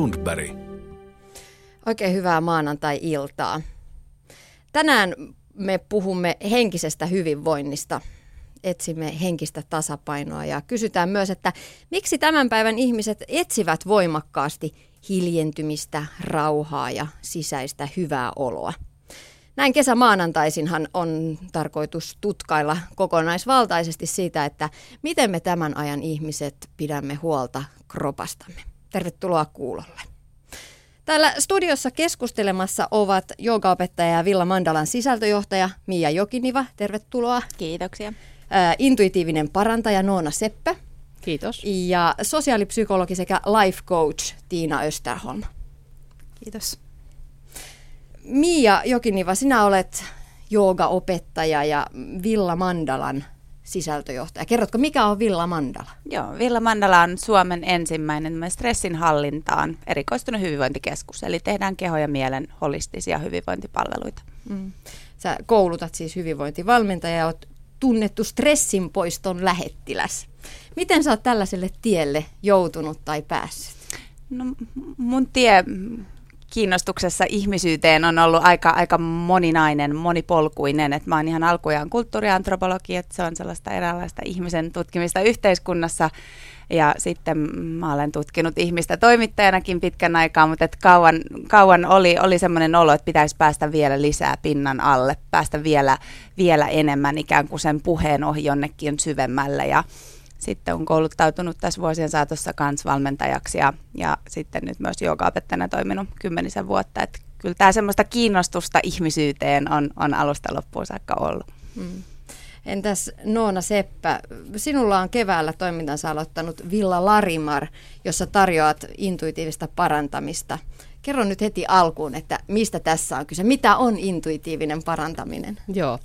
Lundberg. Oikein hyvää maanantai-iltaa. Tänään me puhumme henkisestä hyvinvoinnista. Etsimme henkistä tasapainoa ja kysytään myös, että miksi tämän päivän ihmiset etsivät voimakkaasti hiljentymistä, rauhaa ja sisäistä hyvää oloa. Näin kesämaanantaisinhan on tarkoitus tutkailla kokonaisvaltaisesti siitä, että miten me tämän ajan ihmiset pidämme huolta kropastamme. Tervetuloa kuulolle. Täällä studiossa keskustelemassa ovat joogaopettaja Villa Mandalan sisältöjohtaja Mia Jokiniva. Tervetuloa. Kiitoksia. Ää, intuitiivinen parantaja Noona Seppä. Kiitos. Ja sosiaalipsykologi sekä life coach Tiina Österholm. Kiitos. Mia Jokiniva, sinä olet joogaopettaja ja Villa Mandalan sisältöjohtaja. Kerrotko, mikä on Villa Mandala? Joo, Villa Mandala on Suomen ensimmäinen stressin hallintaan erikoistunut hyvinvointikeskus, eli tehdään keho- ja mielen holistisia hyvinvointipalveluita. Mm. Sä koulutat siis hyvinvointivalmentaja ja olet tunnettu stressin poiston lähettiläs. Miten sä oot tällaiselle tielle joutunut tai päässyt? No, mun tie kiinnostuksessa ihmisyyteen on ollut aika, aika moninainen, monipolkuinen. Et mä oon ihan alkujaan kulttuuriantropologi, että se on sellaista eräänlaista ihmisen tutkimista yhteiskunnassa. Ja sitten mä olen tutkinut ihmistä toimittajanakin pitkän aikaa, mutta et kauan, kauan oli, oli semmoinen olo, että pitäisi päästä vielä lisää pinnan alle, päästä vielä, vielä enemmän ikään kuin sen puheen ohi jonnekin syvemmälle. Ja sitten on kouluttautunut tässä vuosien saatossa kansvalmentajaksi ja, ja sitten nyt myös joogaopettajana toiminut kymmenisen vuotta. Että kyllä tämä semmoista kiinnostusta ihmisyyteen on, on alusta loppuun saakka ollut. Hmm. Entäs Noona Seppä, sinulla on keväällä toimintansa aloittanut Villa Larimar, jossa tarjoat intuitiivista parantamista. Kerro nyt heti alkuun, että mistä tässä on kyse. Mitä on intuitiivinen parantaminen? Joo,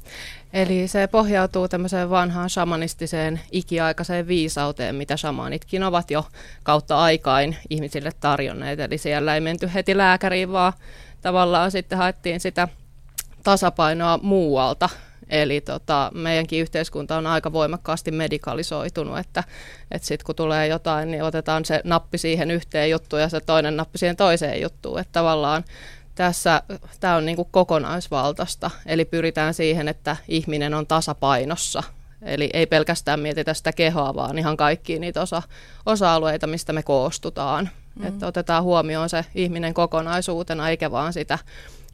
eli se pohjautuu tämmöiseen vanhaan shamanistiseen ikiaikaiseen viisauteen, mitä shamanitkin ovat jo kautta aikain ihmisille tarjonneet. Eli siellä ei menty heti lääkäriin, vaan tavallaan sitten haettiin sitä tasapainoa muualta Eli tota, meidänkin yhteiskunta on aika voimakkaasti medikalisoitunut, että, että sitten kun tulee jotain, niin otetaan se nappi siihen yhteen juttuun ja se toinen nappi siihen toiseen juttuun. Että tavallaan tässä tämä on niin kuin kokonaisvaltaista, eli pyritään siihen, että ihminen on tasapainossa. Eli ei pelkästään mietitä sitä kehoa, vaan ihan kaikkia niitä osa, osa-alueita, mistä me koostutaan. Mm. Että otetaan huomioon se ihminen kokonaisuutena, eikä vaan sitä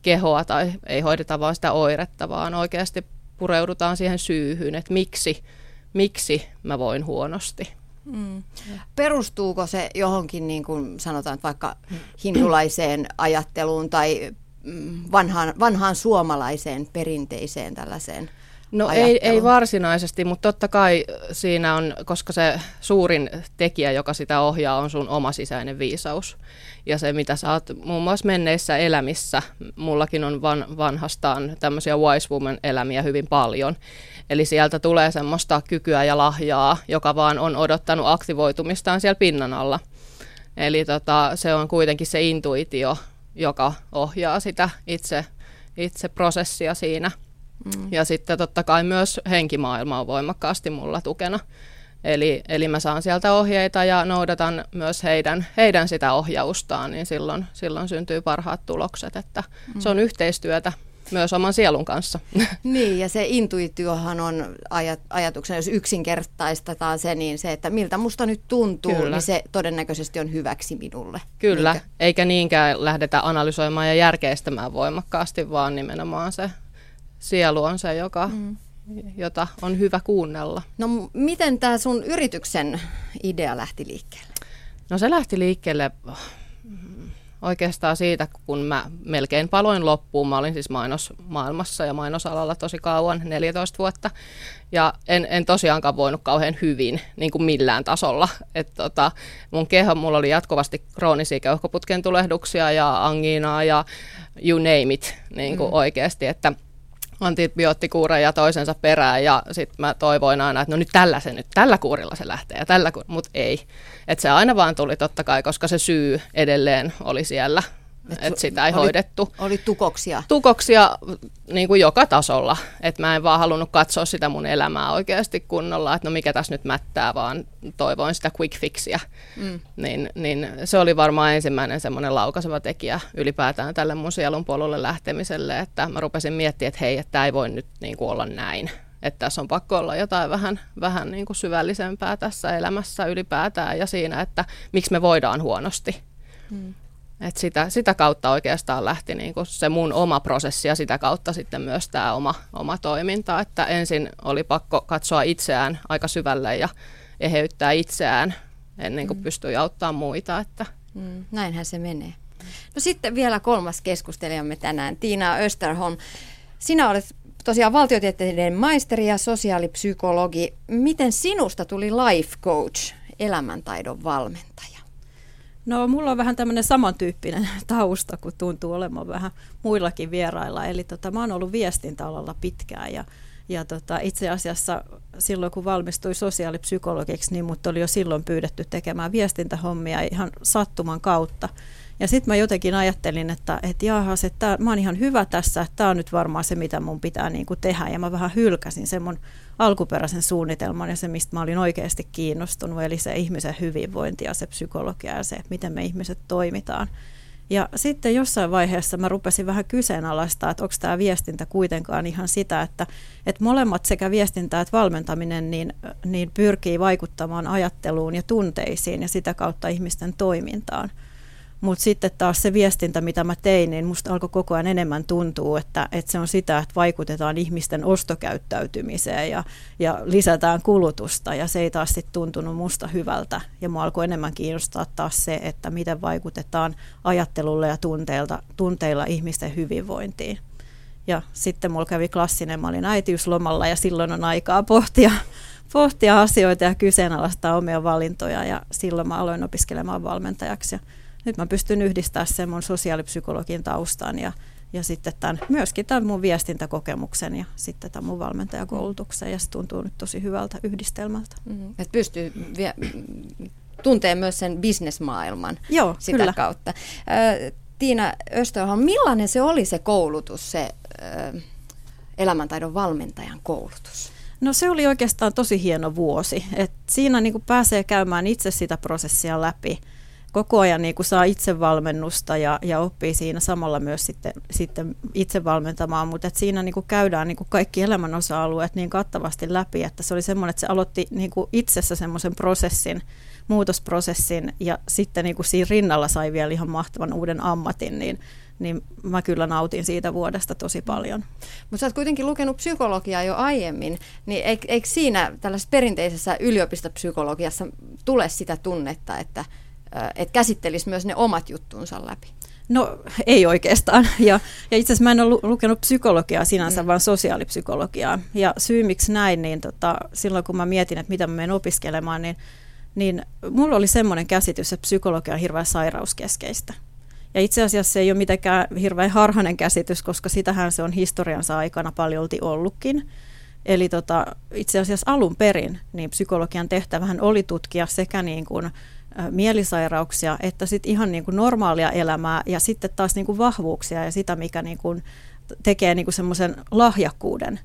kehoa tai ei hoideta vaan sitä oiretta, vaan oikeasti pureudutaan siihen syyhyn, että miksi, miksi mä voin huonosti. Mm. Perustuuko se johonkin, niin kuin sanotaan, vaikka hindulaiseen ajatteluun tai mm, vanhaan, vanhaan suomalaiseen perinteiseen tällaiseen No ei, ei varsinaisesti, mutta totta kai siinä on, koska se suurin tekijä, joka sitä ohjaa, on sun oma sisäinen viisaus. Ja se, mitä sä oot muun muassa menneissä elämissä, mullakin on van, vanhastaan tämmöisiä wise woman elämiä hyvin paljon. Eli sieltä tulee semmoista kykyä ja lahjaa, joka vaan on odottanut aktivoitumistaan siellä pinnan alla. Eli tota, se on kuitenkin se intuitio, joka ohjaa sitä itse, itse prosessia siinä. Mm. Ja sitten totta kai myös henkimaailma on voimakkaasti mulla tukena. Eli, eli mä saan sieltä ohjeita ja noudatan myös heidän, heidän sitä ohjaustaan, niin silloin, silloin syntyy parhaat tulokset. Että mm. Se on yhteistyötä myös oman sielun kanssa. Niin, ja se intuitiohan on ajat, ajatuksena, jos yksinkertaistetaan se, niin se, että miltä musta nyt tuntuu, Kyllä. niin se todennäköisesti on hyväksi minulle. Kyllä, Niinkö? eikä niinkään lähdetä analysoimaan ja järkeistämään voimakkaasti, vaan nimenomaan se sielu on se, joka, mm. jota on hyvä kuunnella. No miten tämä sun yrityksen idea lähti liikkeelle? No se lähti liikkeelle mm, oikeastaan siitä, kun mä melkein paloin loppuun. Mä olin siis mainosmaailmassa ja mainosalalla tosi kauan, 14 vuotta. Ja en, en tosiaankaan voinut kauhean hyvin niin kuin millään tasolla. Et tota, mun keho, mulla oli jatkuvasti kroonisia keuhkoputken tulehduksia ja angiinaa ja you name it niin kuin mm. oikeasti. Että antibioottikuureja toisensa perään ja sitten mä toivoin aina, että no nyt tällä se nyt, tällä kuurilla se lähtee ja tällä, mutta ei. Että se aina vaan tuli totta kai, koska se syy edelleen oli siellä että et sitä ei oli, hoidettu. Oli tukoksia? Tukoksia niin kuin joka tasolla. Että mä en vaan halunnut katsoa sitä mun elämää oikeasti kunnolla, että no mikä tässä nyt mättää, vaan toivoin sitä quick fixia. Mm. Niin, niin se oli varmaan ensimmäinen semmoinen laukaiseva tekijä ylipäätään tälle mun sielun polulle lähtemiselle, että mä rupesin miettimään, että hei, että tämä ei voi nyt niin kuin olla näin että tässä on pakko olla jotain vähän, vähän niin kuin syvällisempää tässä elämässä ylipäätään ja siinä, että miksi me voidaan huonosti. Mm. Et sitä, sitä kautta oikeastaan lähti niin kuin se mun oma prosessi ja sitä kautta sitten myös tämä oma, oma toiminta, että ensin oli pakko katsoa itseään aika syvälle ja eheyttää itseään ennen kuin mm. pystyi auttamaan muita. Että. Mm, näinhän se menee. No sitten vielä kolmas keskustelijamme tänään, Tiina Österholm. Sinä olet tosiaan valtiotieteiden maisteri ja sosiaalipsykologi. Miten sinusta tuli life coach, elämäntaidon valmentaja? No mulla on vähän tämmöinen samantyyppinen tausta, kun tuntuu olemaan vähän muillakin vierailla. Eli tota, mä oon ollut viestintäalalla pitkään ja, ja tota, itse asiassa silloin kun valmistuin sosiaalipsykologiksi, niin mut oli jo silloin pyydetty tekemään viestintähommia ihan sattuman kautta. Ja sitten mä jotenkin ajattelin, että, että jahas, että mä oon ihan hyvä tässä, että tämä on nyt varmaan se, mitä mun pitää niin kuin tehdä. Ja mä vähän hylkäsin sen mun alkuperäisen suunnitelman ja se, mistä mä olin oikeasti kiinnostunut, eli se ihmisen hyvinvointi ja se psykologia ja se, että miten me ihmiset toimitaan. Ja sitten jossain vaiheessa mä rupesin vähän kyseenalaistaa, että onko tämä viestintä kuitenkaan ihan sitä, että, että molemmat sekä viestintä että valmentaminen niin, niin pyrkii vaikuttamaan ajatteluun ja tunteisiin ja sitä kautta ihmisten toimintaan. Mutta sitten taas se viestintä, mitä mä tein, niin musta alkoi koko ajan enemmän tuntua, että, että se on sitä, että vaikutetaan ihmisten ostokäyttäytymiseen ja, ja lisätään kulutusta. Ja se ei taas sitten tuntunut musta hyvältä. Ja mua alkoi enemmän kiinnostaa taas se, että miten vaikutetaan ajattelulla ja tunteilla, tunteilla ihmisten hyvinvointiin. Ja sitten mulla kävi klassinen, mä olin äitiyslomalla ja silloin on aikaa pohtia, pohtia asioita ja kyseenalaistaa omia valintoja. Ja silloin mä aloin opiskelemaan valmentajaksi. Ja nyt mä pystyn yhdistämään sen mun sosiaalipsykologin taustan ja, ja sitten tämän, myöskin tämän mun viestintäkokemuksen ja sitten tämän mun valmentajakoulutuksen ja se tuntuu nyt tosi hyvältä yhdistelmältä. Mm-hmm. Et pystyy vie, tuntee myös sen bisnesmaailman Joo, sitä kyllä. kautta. Tiina Österholm, millainen se oli se koulutus, se elämäntaidon valmentajan koulutus? No se oli oikeastaan tosi hieno vuosi. Et siinä niin pääsee käymään itse sitä prosessia läpi koko ajan niin kuin saa itsevalmennusta ja, ja oppii siinä samalla myös sitten, sitten itse valmentamaan, mutta että siinä niin kuin käydään niin kuin kaikki elämän osa-alueet niin kattavasti läpi, että se oli semmoinen, että se aloitti niin kuin itsessä semmoisen prosessin, muutosprosessin ja sitten niin kuin siinä rinnalla sai vielä ihan mahtavan uuden ammatin, niin, niin mä kyllä nautin siitä vuodesta tosi paljon. Mutta sä oot kuitenkin lukenut psykologiaa jo aiemmin, niin eikö, siinä tällaisessa perinteisessä yliopistopsykologiassa tule sitä tunnetta, että että käsittelisi myös ne omat juttuunsa läpi? No ei oikeastaan. Ja, ja itse asiassa mä en ole lukenut psykologiaa sinänsä, mm. vaan sosiaalipsykologiaa. Ja syy miksi näin, niin tota, silloin kun mä mietin, että mitä mä menen opiskelemaan, niin, niin mulla oli semmoinen käsitys, että psykologia on hirveän sairauskeskeistä. Ja itse asiassa se ei ole mitenkään hirveän harhainen käsitys, koska sitähän se on historiansa aikana paljolti ollutkin. Eli tota, itse asiassa alun perin niin psykologian tehtävähän oli tutkia sekä niin kuin mielisairauksia, että sitten ihan niin kuin normaalia elämää ja sitten taas niin kuin vahvuuksia ja sitä, mikä niin kuin tekee niin kuin semmoisen lahjakkuuden.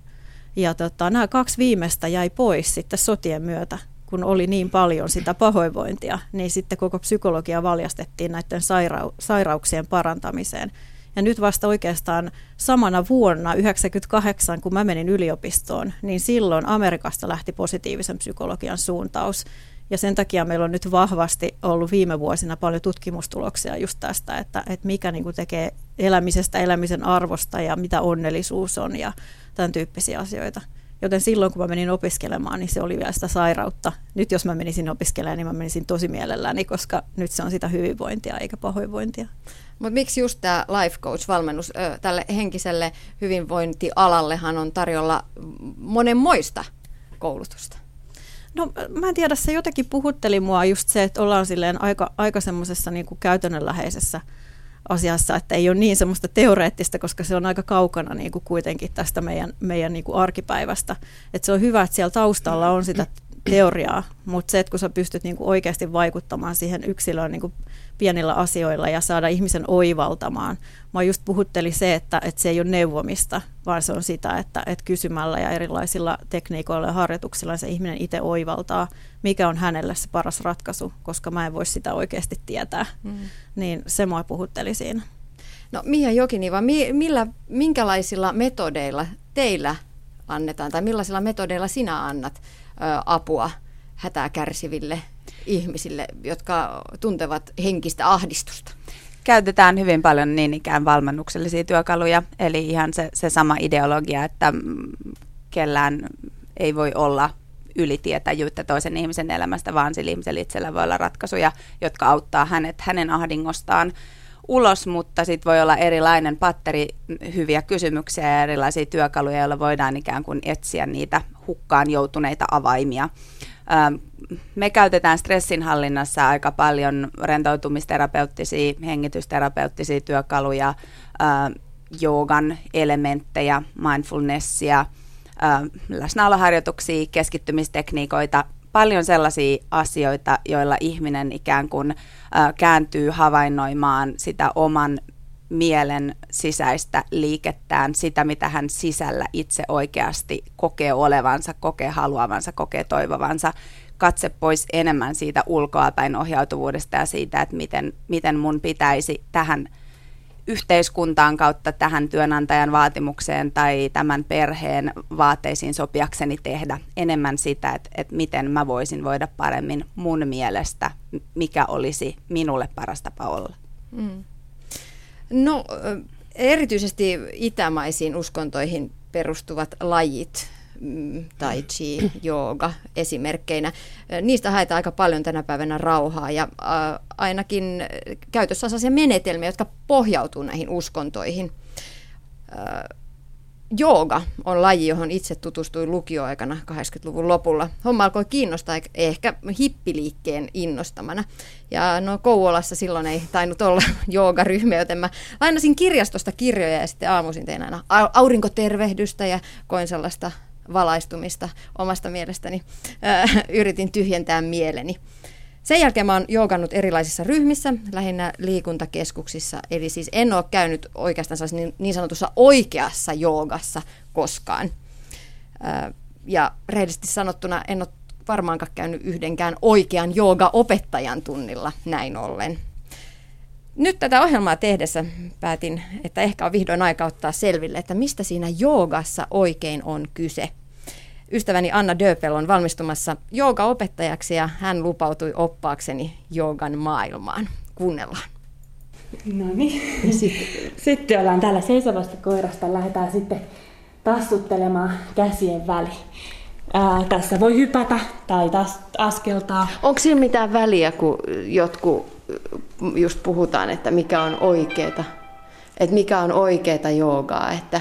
Ja tota, nämä kaksi viimeistä jäi pois sitten sotien myötä, kun oli niin paljon sitä pahoinvointia, niin sitten koko psykologia valjastettiin näiden sairau- sairauksien parantamiseen. Ja nyt vasta oikeastaan samana vuonna, 1998, kun mä menin yliopistoon, niin silloin Amerikasta lähti positiivisen psykologian suuntaus. Ja sen takia meillä on nyt vahvasti ollut viime vuosina paljon tutkimustuloksia just tästä, että, että mikä niin kuin tekee elämisestä elämisen arvosta ja mitä onnellisuus on ja tämän tyyppisiä asioita. Joten silloin, kun mä menin opiskelemaan, niin se oli vielä sitä sairautta. Nyt jos mä menisin opiskelemaan, niin mä menisin tosi mielelläni, koska nyt se on sitä hyvinvointia eikä pahoinvointia. Mutta miksi just tämä life coach-valmennus tälle henkiselle hyvinvointialallehan on tarjolla monenmoista koulutusta? No mä en tiedä, se jotenkin puhutteli mua just se, että ollaan silleen aika, aika semmoisessa niin käytännönläheisessä asiassa, että ei ole niin semmoista teoreettista, koska se on aika kaukana niin kuin kuitenkin tästä meidän, meidän niin kuin arkipäivästä. Että se on hyvä, että siellä taustalla on sitä teoriaa, mutta se, että kun sä pystyt niin kuin oikeasti vaikuttamaan siihen yksilöön niin kuin pienillä asioilla ja saada ihmisen oivaltamaan. Mä just puhuttelin se, että, että se ei ole neuvomista, vaan se on sitä, että, että kysymällä ja erilaisilla tekniikoilla ja harjoituksilla se ihminen itse oivaltaa, mikä on hänelle se paras ratkaisu, koska mä en voi sitä oikeasti tietää. Mm. Niin se mua puhutteli siinä. No Mia Jokiniva, millä, minkälaisilla metodeilla teillä annetaan tai millaisilla metodeilla sinä annat ö, apua hätää kärsiville ihmisille, jotka tuntevat henkistä ahdistusta? Käytetään hyvin paljon niin ikään valmennuksellisia työkaluja, eli ihan se, se sama ideologia, että kellään ei voi olla ylitietäjyyttä toisen ihmisen elämästä, vaan sillä ihmisellä itsellä voi olla ratkaisuja, jotka auttaa hänet hänen ahdingostaan ulos, mutta sitten voi olla erilainen patteri hyviä kysymyksiä ja erilaisia työkaluja, joilla voidaan ikään kuin etsiä niitä hukkaan joutuneita avaimia. Me käytetään stressinhallinnassa aika paljon rentoutumisterapeuttisia, hengitysterapeuttisia työkaluja, joogan elementtejä, mindfulnessia, läsnäoloharjoituksia, keskittymistekniikoita, paljon sellaisia asioita, joilla ihminen ikään kuin kääntyy havainnoimaan sitä oman mielen sisäistä liikettään, sitä mitä hän sisällä itse oikeasti kokee olevansa, kokee haluavansa, kokee toivovansa. Katse pois enemmän siitä ulkoapäin ohjautuvuudesta ja siitä, että miten, miten mun pitäisi tähän yhteiskuntaan kautta tähän työnantajan vaatimukseen tai tämän perheen vaateisiin sopiakseni tehdä enemmän sitä, että, että miten mä voisin voida paremmin mun mielestä, mikä olisi minulle paras tapa olla. Mm. No erityisesti itämaisiin uskontoihin perustuvat lajit, tai chi, jooga esimerkkeinä. Niistä haetaan aika paljon tänä päivänä rauhaa ja ainakin käytössä on sellaisia menetelmiä, jotka pohjautuu näihin uskontoihin. Jooga on laji, johon itse tutustuin lukioaikana 80-luvun lopulla. Homma alkoi kiinnostaa ehkä hippiliikkeen innostamana. Ja no Kouvolassa silloin ei tainnut olla joogaryhmiä, joten mä lainasin kirjastosta kirjoja ja sitten aamuisin tein aina aurinkotervehdystä ja koin sellaista valaistumista omasta mielestäni. Äh, yritin tyhjentää mieleni. Sen jälkeen mä oon joogannut erilaisissa ryhmissä, lähinnä liikuntakeskuksissa, eli siis en ole käynyt oikeastaan niin, niin sanotussa oikeassa joogassa koskaan. Ja rehellisesti sanottuna en ole varmaankaan käynyt yhdenkään oikean jooga-opettajan tunnilla näin ollen. Nyt tätä ohjelmaa tehdessä päätin, että ehkä on vihdoin aika ottaa selville, että mistä siinä joogassa oikein on kyse – Ystäväni Anna Döpel on valmistumassa joogaopettajaksi ja hän lupautui oppaakseni joogan maailmaan. Kuunnellaan. No niin. Sitten. sitten ollaan täällä seisovasta koirasta. Lähdetään sitten tassuttelemaan käsien väli. Ää, tässä voi hypätä tai taas askeltaa. Onko siinä mitään väliä, kun jotkut just puhutaan, että mikä on oikeeta? Että mikä on oikeeta joogaa? Että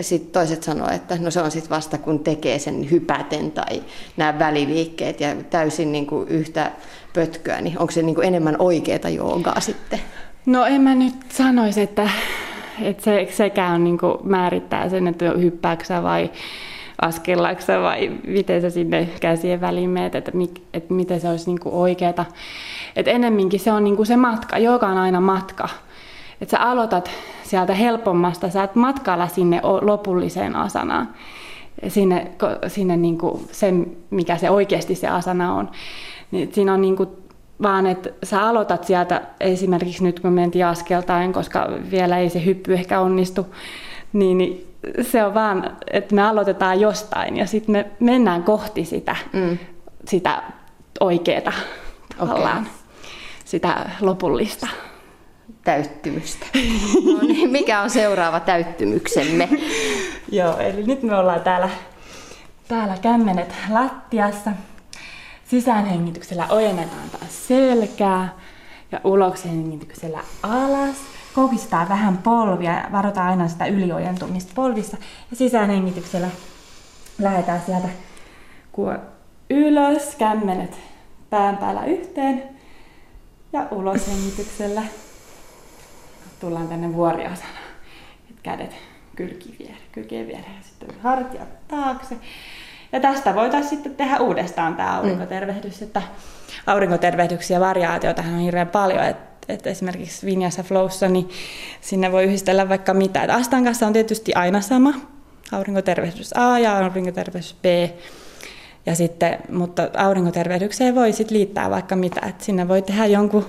sitten toiset sanoo, että no se on sitten vasta kun tekee sen hypäten tai nämä väliliikkeet ja täysin niin kuin yhtä pötköä, niin onko se niin kuin enemmän oikeaa joogaa sitten? No en mä nyt sanoisi, että, että se, sekään niin kuin määrittää sen, että hyppääksä vai askellaksä vai miten sä sinne käsien väliin meet, että, että miten se olisi niin kuin oikeata. Että ennemminkin se on niin kuin se matka, joka on aina matka että sä aloitat sieltä helpommasta, sä et matkailla sinne lopulliseen asanaan, sinne, sinne niin kuin sen, mikä se oikeasti se asana on. Niin siinä on niin kuin vaan, että sä aloitat sieltä esimerkiksi nyt kun mentiin askeltain, koska vielä ei se hyppy ehkä onnistu, niin, niin se on vaan, että me aloitetaan jostain ja sitten me mennään kohti sitä, mm. sitä oikeaa okay. sitä lopullista täyttymystä. No niin, mikä on seuraava täyttymyksemme? Joo, eli nyt me ollaan täällä, täällä kämmenet lattiassa. Sisäänhengityksellä ojennetaan taas selkää ja uloshengityksellä alas. Koukistaa vähän polvia ja varotaan aina sitä yliojentumista polvissa. Ja sisäänhengityksellä lähdetään sieltä ylös, kämmenet pään päällä yhteen ja uloshengityksellä tullaan tänne vuoriosana. Et kädet kylkien viereen, kylkien viereen ja sitten hartiat taakse. Ja tästä voitaisiin sitten tehdä uudestaan tämä aurinkotervehdys, että aurinkotervehdyksiä variaatioita on hirveän paljon, että et esimerkiksi Vinjassa Flowssa, niin sinne voi yhdistellä vaikka mitä. Et kanssa on tietysti aina sama, aurinkotervehdys A ja aurinkotervehdys B. Ja sitten, mutta aurinkotervehdykseen voi sitten liittää vaikka mitä, että sinne voi tehdä jonkun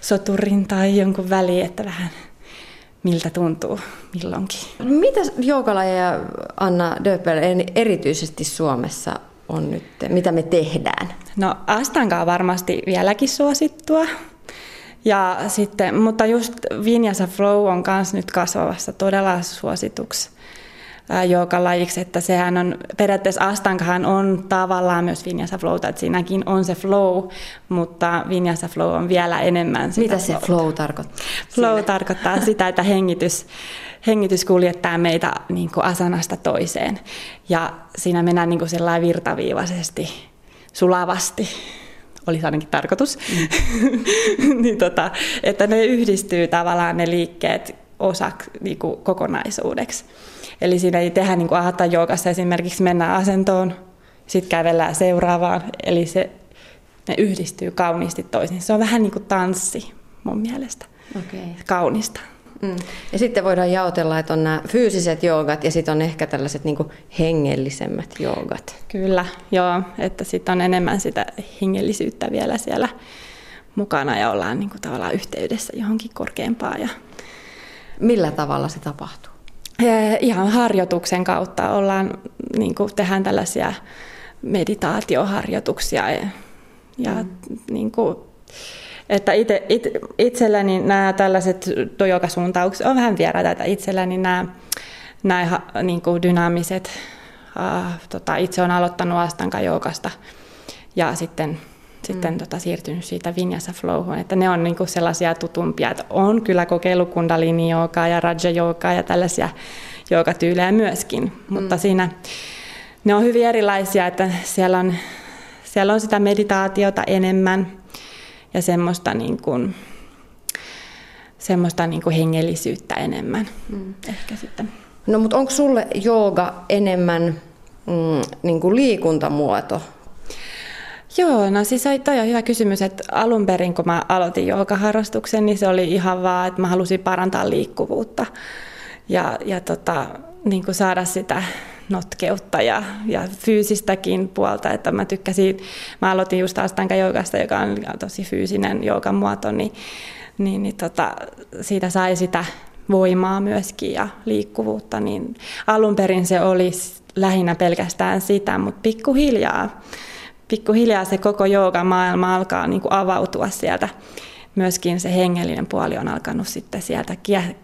soturin tai jonkun väliin, että vähän miltä tuntuu milloinkin. Mitä joukalajeja Anna Döpel erityisesti Suomessa on nyt, mitä me tehdään? No Astanka on varmasti vieläkin suosittua. Ja sitten, mutta just Vinyasa Flow on myös nyt kasvavassa todella suosituksi lajiksi, että sehän on, periaatteessa Astankahan on tavallaan myös Vinyasa Flowta, että siinäkin on se flow, mutta Vinyasa Flow on vielä enemmän sitä Mitä se flow tarkoittaa? Flow Sille. tarkoittaa sitä, että hengitys, hengitys kuljettaa meitä niin kuin asanasta toiseen ja siinä mennään niin kuin virtaviivaisesti, sulavasti olisi ainakin tarkoitus, mm. niin tota, että ne yhdistyy tavallaan ne liikkeet osaksi niin kuin kokonaisuudeksi. Eli siinä ei tehdä niin kuin joogassa esimerkiksi mennään asentoon, sitten kävellään seuraavaan, eli se, ne yhdistyy kauniisti toisiin. Se on vähän niin kuin tanssi mun mielestä, okay. kaunista. Mm. Ja sitten voidaan jaotella, että on nämä fyysiset joogat ja sitten on ehkä tällaiset niin hengellisemmät joogat. Kyllä, joo, että sitten on enemmän sitä hengellisyyttä vielä siellä mukana ja ollaan niin kuin tavallaan yhteydessä johonkin korkeampaan. Ja... Millä tavalla se tapahtuu? Ihan harjoituksen kautta ollaan, niin kuin tehdään tällaisia meditaatioharjoituksia ja, ja mm. niin kuin, että itse, it, itselläni nämä tällaiset tojokasuuntaukset on vähän vieraita, että itselläni nämä, nämä niin kuin dynaamiset, uh, tota, itse olen aloittanut Astanka joukasta ja sitten sitten mm. tota, siirtynyt siitä Vinyasa Flowhun, että ne on niinku sellaisia tutumpia, että on kyllä kokeillut kundalini ja raja ja tällaisia joogatyylejä myöskin, mm. mutta siinä ne on hyvin erilaisia, että siellä on, siellä on sitä meditaatiota enemmän ja semmoista, niin kuin, semmoista niin kuin hengellisyyttä enemmän mm. ehkä sitten. No mutta onko sulle jooga enemmän mm, niin kuin liikuntamuoto Joo, no siis toi on hyvä kysymys, että alun perin kun mä aloitin joogaharrastuksen, niin se oli ihan vaan, että mä halusin parantaa liikkuvuutta ja, ja tota, niin kuin saada sitä notkeutta ja, ja fyysistäkin puolta, että mä tykkäsin, mä aloitin just Astanka joogasta, joka on tosi fyysinen joogan muoto, niin, niin, niin tota, siitä sai sitä voimaa myöskin ja liikkuvuutta, niin alun perin se oli lähinnä pelkästään sitä, mutta pikkuhiljaa pikkuhiljaa se koko maailma alkaa niin kuin avautua sieltä. Myöskin se hengellinen puoli on alkanut sitten sieltä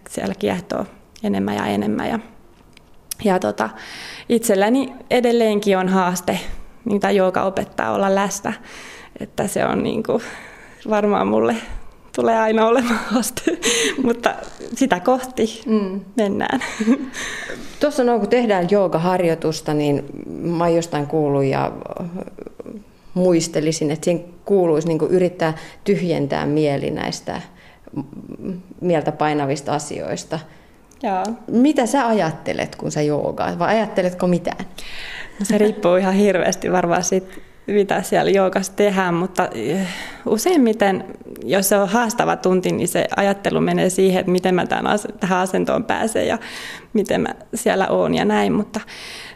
siellä kiehtoa enemmän ja enemmän. Ja, ja tota, itselläni edelleenkin on haaste, mitä jooga opettaa olla läsnä. Että se on niin kuin varmaan mulle tulee aina olemaan haaste, mutta sitä kohti mm. mennään. Tuossa no, kun tehdään joogaharjoitusta, niin mä jostain kuullut ja muistelisin, että siihen kuuluisi niin yrittää tyhjentää mieli näistä mieltä painavista asioista. Joo. Mitä sä ajattelet, kun sä joogaat, vai ajatteletko mitään? No se riippuu ihan hirveästi varmaan siitä, mitä siellä joogassa tehdään, mutta eh, useimmiten, jos se on haastava tunti, niin se ajattelu menee siihen, että miten mä tähän asentoon pääsen ja miten mä siellä oon ja näin, mutta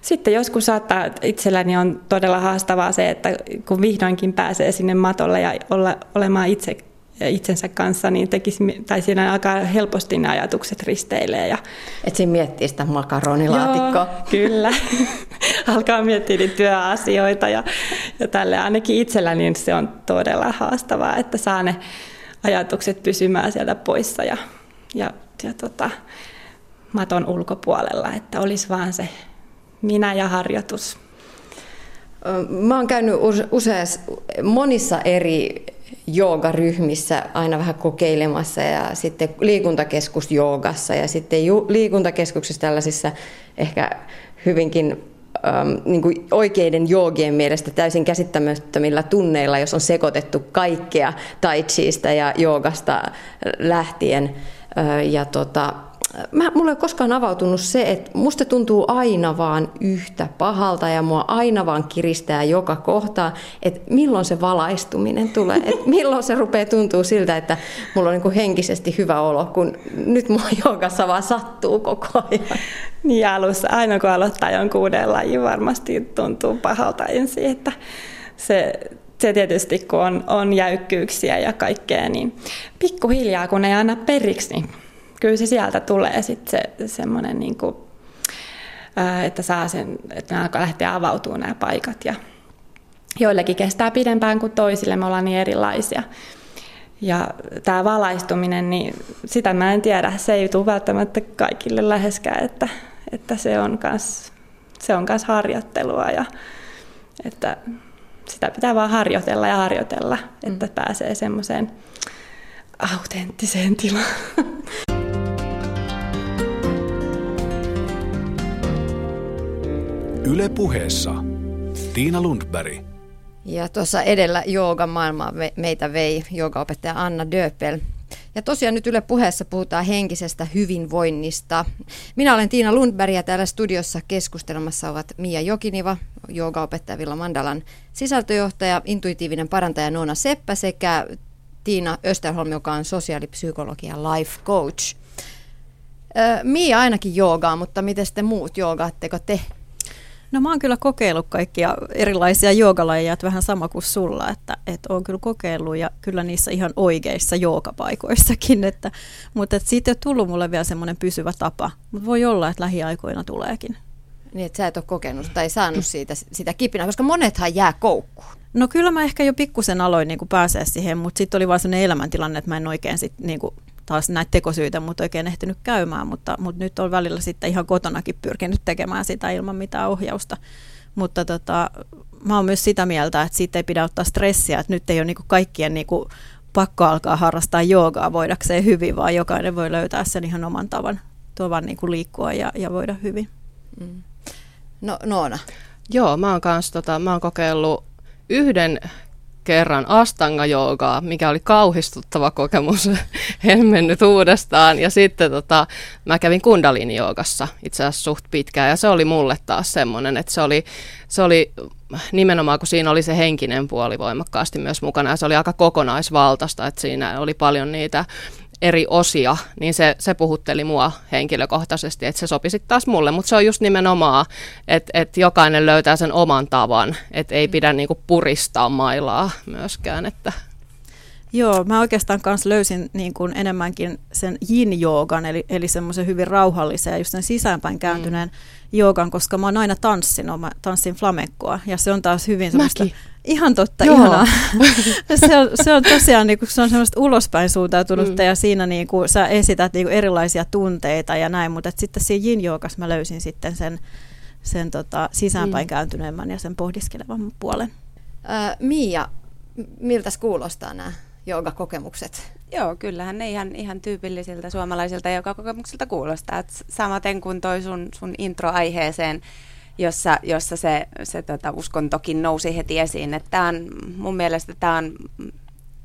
sitten joskus saattaa, että itselläni on todella haastavaa se, että kun vihdoinkin pääsee sinne matolle ja olla, olemaan itse itsensä kanssa, niin tekisi, tai siinä alkaa helposti ne ajatukset risteilee. Ja... Et siinä miettii sitä makaronilaatikkoa. Joo, kyllä. alkaa miettiä niitä työasioita ja, ja tälle ainakin itselläni niin se on todella haastavaa, että saa ne ajatukset pysymään sieltä poissa ja, ja, ja tota, maton ulkopuolella, että olisi vaan se minä ja harjoitus. Mä oon käynyt useassa, monissa eri joogaryhmissä aina vähän kokeilemassa ja sitten liikuntakeskusjoogassa ja sitten ju- liikuntakeskuksissa tällaisissa ehkä hyvinkin äm, niin kuin oikeiden joogien mielestä täysin käsittämättömillä tunneilla, jos on sekoitettu kaikkea tai ja joogasta lähtien. ja tota, mä, mulle ei ole koskaan avautunut se, että musta tuntuu aina vaan yhtä pahalta ja mua aina vaan kiristää joka kohtaa, että milloin se valaistuminen tulee, että milloin se rupeaa tuntuu siltä, että mulla on niin henkisesti hyvä olo, kun nyt mua jogassa vaan sattuu koko ajan. Niin alussa, aina kun aloittaa jonkun uuden lajin, varmasti tuntuu pahalta ensin, että se se tietysti, kun on, on jäykkyyksiä ja kaikkea, niin pikkuhiljaa, kun ei anna periksi, niin kyllä se sieltä tulee sitten se semmoinen, niin kuin, että saa sen, että ne alkaa lähteä avautumaan nämä paikat. Ja joillekin kestää pidempään kuin toisille, me ollaan niin erilaisia. Ja tämä valaistuminen, niin sitä mä en tiedä, se ei tule välttämättä kaikille läheskään, että, että se on myös se on kans harjoittelua ja että sitä pitää vaan harjoitella ja harjoitella, että mm. pääsee semmoiseen autenttiseen tilaan. Yle puheessa Tiina Lundberg. Ja tuossa edellä joogan maailmaa meitä vei joogaopettaja Anna Döpel. Ja tosiaan nyt Yle puheessa puhutaan henkisestä hyvinvoinnista. Minä olen Tiina Lundberg ja täällä studiossa keskustelemassa ovat Mia Jokiniva, joogaopettaja Villa Mandalan sisältöjohtaja, intuitiivinen parantaja Noona Seppä sekä Tiina Österholm, joka on sosiaalipsykologi ja life coach. Mia ainakin joogaa, mutta miten te muut joogaatteko te? No mä oon kyllä kokeillut kaikkia erilaisia joogalajeja, vähän sama kuin sulla, että, että oon kyllä kokeillut ja kyllä niissä ihan oikeissa joogapaikoissakin, että, mutta että siitä ei ole tullut mulle vielä semmoinen pysyvä tapa, mutta voi olla, että lähiaikoina tuleekin. Niin, että sä et ole kokenut tai saanut siitä, sitä kipinää, koska monethan jää koukkuun. No kyllä mä ehkä jo pikkusen aloin niin pääsee siihen, mutta sitten oli vaan sellainen elämäntilanne, että mä en oikein sit, niin kuin, taas näitä tekosyitä mutta oikein ehtinyt käymään, mutta, mutta nyt on välillä sitten ihan kotonakin pyrkinyt tekemään sitä ilman mitään ohjausta. Mutta tota, mä oon myös sitä mieltä, että siitä ei pidä ottaa stressiä, että nyt ei ole niin kuin kaikkien niin kuin pakko alkaa harrastaa joogaa voidakseen hyvin, vaan jokainen voi löytää sen ihan oman tavan, tavan niin kuin liikkua ja, ja voida hyvin. Mm. No, Noona. Joo, mä oon, kans, tota, mä oon kokeillut yhden kerran astanga-joogaa, mikä oli kauhistuttava kokemus. en mennyt uudestaan. Ja sitten tota, mä kävin kundalini-joogassa itse asiassa suht pitkään. Ja se oli mulle taas semmoinen, että se oli, se oli nimenomaan, kun siinä oli se henkinen puoli voimakkaasti myös mukana. Ja se oli aika kokonaisvaltaista, että siinä oli paljon niitä eri osia, niin se, se puhutteli mua henkilökohtaisesti, että se sopisi taas mulle, mutta se on just nimenomaan, että, että jokainen löytää sen oman tavan, että ei pidä niinku puristaa mailaa myöskään. Että. Joo, mä oikeastaan kanssa löysin niin kuin enemmänkin sen yin-joogan, eli, eli semmoisen hyvin rauhallisen ja just sen sisäänpäin kääntyneen mm. joogan, koska mä oon aina tanssinut, mä tanssin flamenkoa ja se on taas hyvin semmoista... Mäkin Ihan totta, Joo. ihanaa. se, on, se on tosiaan niin kuin, se on semmoista ulospäin suuntautunutta mm. ja siinä niin kuin, sä esität niin kuin, erilaisia tunteita ja näin, mutta sitten siinä yin mä löysin sitten sen, sen tota, sisäänpäin mm. kääntyneemmän ja sen pohdiskelevan puolen. Äh, Mia, miltä kuulostaa nämä joogakokemukset? Joo, kyllähän ne ihan, ihan tyypillisiltä suomalaisilta joogakokemuksilta kuulostaa. Et samaten kuin toi sun, sun intro-aiheeseen jossa, jossa se, se tota, uskontokin nousi heti esiin. Että tämä on, mun mielestä tämä on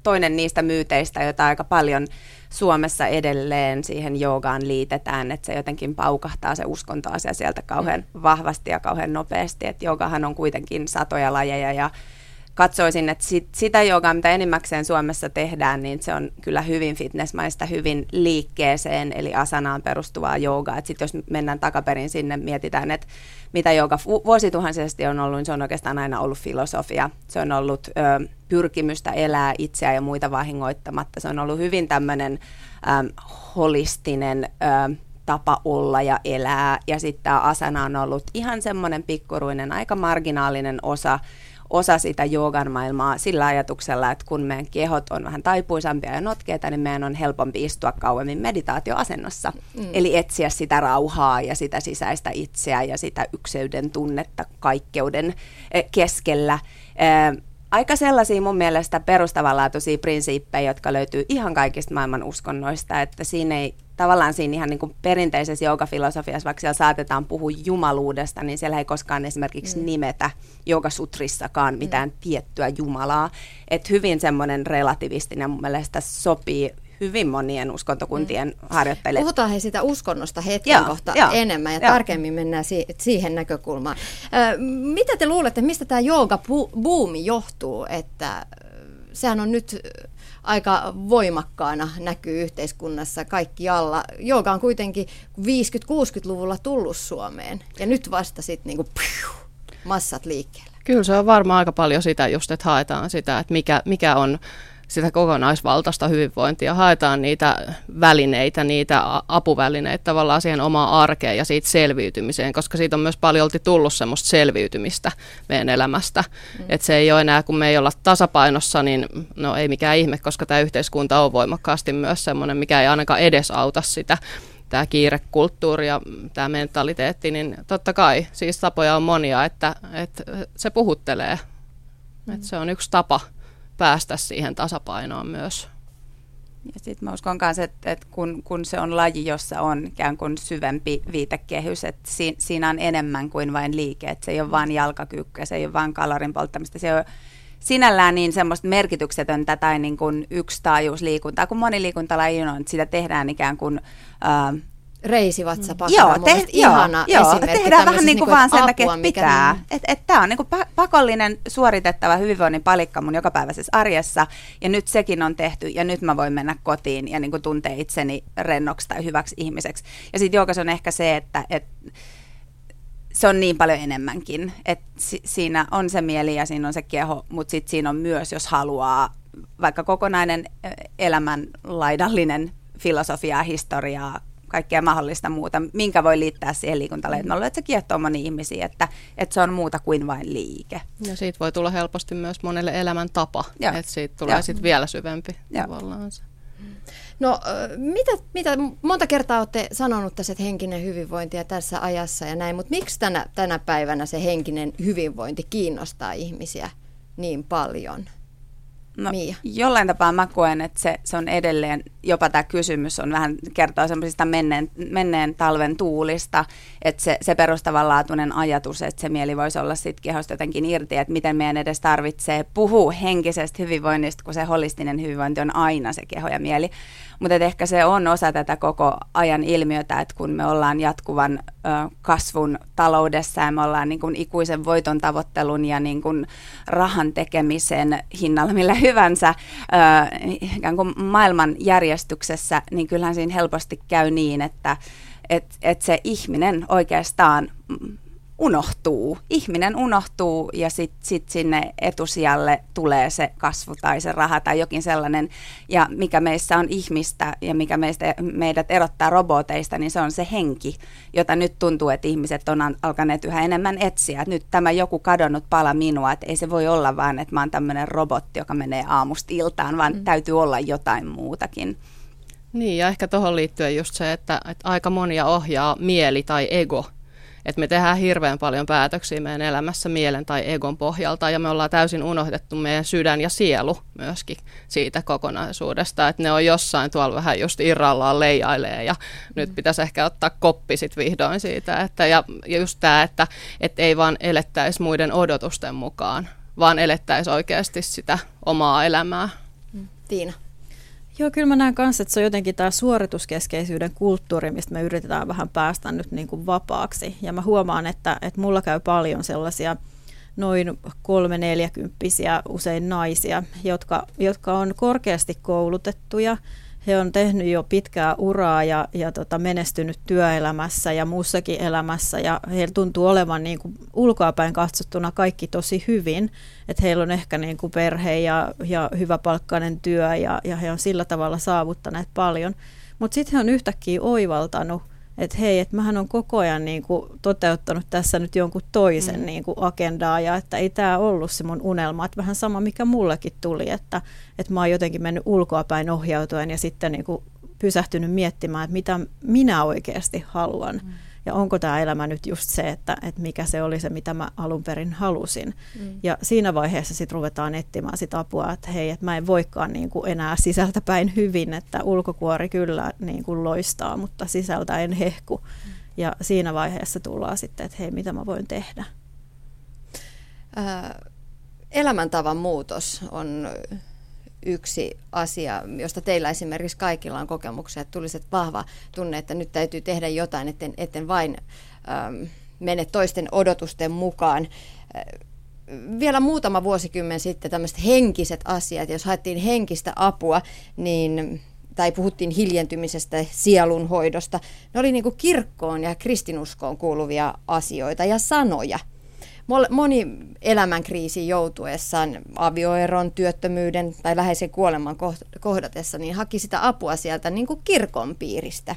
toinen niistä myyteistä, joita aika paljon Suomessa edelleen siihen joogaan liitetään, että se jotenkin paukahtaa se uskontoasia sieltä kauhean mm. vahvasti ja kauhean nopeasti, että joogahan on kuitenkin satoja lajeja ja katsoisin, että sit, sitä joogaa, mitä enimmäkseen Suomessa tehdään, niin se on kyllä hyvin fitnessmaista, hyvin liikkeeseen, eli asanaan perustuvaa joogaa. Sitten jos mennään takaperin sinne, mietitään, että mitä jooga vuosituhansisesti on ollut, niin se on oikeastaan aina ollut filosofia. Se on ollut ö, pyrkimystä elää itseä ja muita vahingoittamatta. Se on ollut hyvin tämmöinen holistinen ö, tapa olla ja elää. Ja sitten tämä asana on ollut ihan semmoinen pikkuruinen, aika marginaalinen osa osa sitä joogan maailmaa sillä ajatuksella, että kun meidän kehot on vähän taipuisampia ja notkeita, niin meidän on helpompi istua kauemmin meditaatioasennossa. Mm. Eli etsiä sitä rauhaa ja sitä sisäistä itseä ja sitä ykseyden tunnetta kaikkeuden eh, keskellä. Eh, aika sellaisia mun mielestä perustavanlaatuisia prinsiippejä, jotka löytyy ihan kaikista maailman uskonnoista, että siinä ei tavallaan siinä ihan niin kuin perinteisessä joogafilosofiassa, vaikka siellä saatetaan puhua jumaluudesta, niin siellä ei koskaan esimerkiksi mm. nimetä joogasutrissakaan mm. mitään mm. tiettyä jumalaa. Että hyvin semmoinen relativistinen mun mielestä sopii hyvin monien uskontokuntien mm. harjoittajille. Puhutaan he sitä uskonnosta hetken joo, kohta joo, enemmän ja joo. tarkemmin mennään si- siihen näkökulmaan. Ö, mitä te luulette, mistä tämä jooga-buumi johtuu, että sehän on nyt aika voimakkaana näkyy yhteiskunnassa kaikkialla. Jooga on kuitenkin 50-60-luvulla tullut Suomeen ja nyt vasta sitten niinku, massat liikkeelle. Kyllä se on varmaan aika paljon sitä just, että haetaan sitä, että mikä, mikä on sitä kokonaisvaltaista hyvinvointia. Haetaan niitä välineitä, niitä apuvälineitä tavallaan siihen omaan arkeen ja siitä selviytymiseen, koska siitä on myös paljon tullut semmoista selviytymistä meidän elämästä. Mm. Että se ei ole enää, kun me ei olla tasapainossa, niin no ei mikään ihme, koska tämä yhteiskunta on voimakkaasti myös semmoinen, mikä ei ainakaan edesauta sitä tämä kiirekulttuuri ja tämä mentaliteetti, niin totta kai siis tapoja on monia, että, että se puhuttelee. Mm. Että se on yksi tapa päästä siihen tasapainoon myös. Ja sitten mä uskon myös, että, että kun, kun se on laji, jossa on ikään kuin syvempi viitekehys, että si, siinä on enemmän kuin vain liike, että se ei ole vain jalkakyykkyä, se ei ole vain kalorin polttamista, se on sinällään niin semmoista merkityksetöntä tai niin kuin yksitaajuusliikuntaa, kun moniliikuntalaji on, että sitä tehdään ikään kuin... Ää, reisivatsapakka joo, te, ihana joo, esimerkki. tehdään vähän niin kuin niinku, vaan sen takia, että pitää. Niin... Että et tämä on niin kuin pakollinen suoritettava hyvinvoinnin palikka mun jokapäiväisessä arjessa, ja nyt sekin on tehty, ja nyt mä voin mennä kotiin ja niin kuin tuntee itseni rennoksi tai hyväksi ihmiseksi. Ja sitten joukas on ehkä se, että et, se on niin paljon enemmänkin, että si- siinä on se mieli ja siinä on se keho, mutta sitten siinä on myös, jos haluaa vaikka kokonainen elämänlaidallinen filosofiaa, historiaa, kaikkea mahdollista muuta, minkä voi liittää siihen liikuntalajeen. Mä että se kiehtoo moni ihmisiä, että, että se on muuta kuin vain liike. Ja siitä voi tulla helposti myös monelle elämäntapa, Joo. että siitä tulee sitten vielä syvempi Joo. tavallaan se. No mitä, mitä, monta kertaa olette sanonut tässä, että henkinen hyvinvointi ja tässä ajassa ja näin, mutta miksi tänä, tänä päivänä se henkinen hyvinvointi kiinnostaa ihmisiä niin paljon? No, Mia? Jollain tapaa mä koen, että se, se on edelleen, jopa tämä kysymys on vähän kertoo semmoisista menneen, menneen talven tuulista, että se, se perustavanlaatuinen ajatus, että se mieli voisi olla sitten kehosta jotenkin irti, että miten meidän edes tarvitsee puhua henkisestä hyvinvoinnista, kun se holistinen hyvinvointi on aina se keho ja mieli. Mutta ehkä se on osa tätä koko ajan ilmiötä, että kun me ollaan jatkuvan ö, kasvun taloudessa ja me ollaan niin kuin ikuisen voiton tavoittelun ja niin kuin rahan tekemisen hinnalla millä hyvänsä ö, ikään kuin maailman järjestyksessä, niin kyllähän siinä helposti käy niin, että et, et se ihminen oikeastaan unohtuu. Ihminen unohtuu ja sitten sit sinne etusijalle tulee se kasvu tai se raha tai jokin sellainen. Ja mikä meissä on ihmistä ja mikä meistä, meidät erottaa roboteista, niin se on se henki, jota nyt tuntuu, että ihmiset on alkaneet yhä enemmän etsiä. Nyt tämä joku kadonnut pala minua, että ei se voi olla vaan, että mä oon tämmöinen robotti, joka menee aamusta iltaan, vaan mm. täytyy olla jotain muutakin. Niin, ja ehkä tuohon liittyen just se, että, että aika monia ohjaa mieli tai ego – että me tehdään hirveän paljon päätöksiä meidän elämässä mielen tai egon pohjalta ja me ollaan täysin unohdettu meidän sydän ja sielu myöskin siitä kokonaisuudesta, että ne on jossain tuolla vähän just irrallaan leijailee ja nyt pitäisi ehkä ottaa koppi sit vihdoin siitä, että ja, just tämä, että et ei vaan elettäisi muiden odotusten mukaan, vaan elettäisi oikeasti sitä omaa elämää. Tiina. Joo, kyllä mä näen kanssa, että se on jotenkin tämä suorituskeskeisyyden kulttuuri, mistä me yritetään vähän päästä nyt niin kuin vapaaksi. Ja mä huomaan, että, että mulla käy paljon sellaisia noin kolme neljäkymppisiä usein naisia, jotka, jotka on korkeasti koulutettuja – he on tehnyt jo pitkää uraa ja, ja tota, menestynyt työelämässä ja muussakin elämässä. Ja heillä tuntuu olevan niin kuin ulkoapäin katsottuna kaikki tosi hyvin, että heillä on ehkä niin kuin perhe ja, ja hyväpalkkainen työ ja, ja he on sillä tavalla saavuttaneet paljon, mutta sitten he on yhtäkkiä oivaltanut, että hei, että mähän on koko ajan niin kuin toteuttanut tässä nyt jonkun toisen mm. niin kuin agendaa ja että ei tämä ollut se mun unelma, että vähän sama mikä mullekin tuli, että, että mä oon jotenkin mennyt ulkoapäin ohjautuen ja sitten niin kuin pysähtynyt miettimään, että mitä minä oikeasti haluan. Mm ja onko tämä elämä nyt just se, että, että mikä se oli se, mitä mä alun perin halusin. Mm. Ja siinä vaiheessa sitten ruvetaan etsimään sit apua, että hei, että mä en voikaan niin kuin enää sisältäpäin hyvin, että ulkokuori kyllä niin kuin loistaa, mutta sisältä en hehku. Mm. Ja siinä vaiheessa tullaan sitten, että hei, mitä mä voin tehdä. Ää, elämäntavan muutos on yksi asia, josta teillä esimerkiksi kaikilla on kokemuksia, että tulisi vahva tunne, että nyt täytyy tehdä jotain, etten, etten vain ähm, mene toisten odotusten mukaan. Äh, vielä muutama vuosikymmen sitten tämmöiset henkiset asiat, jos haettiin henkistä apua, niin tai puhuttiin hiljentymisestä, sielunhoidosta. Ne oli niin kuin kirkkoon ja kristinuskoon kuuluvia asioita ja sanoja. Moni elämänkriisi joutuessaan avioeron, työttömyyden tai läheisen kuoleman kohdatessa, niin haki sitä apua sieltä niin kuin kirkon piiristä.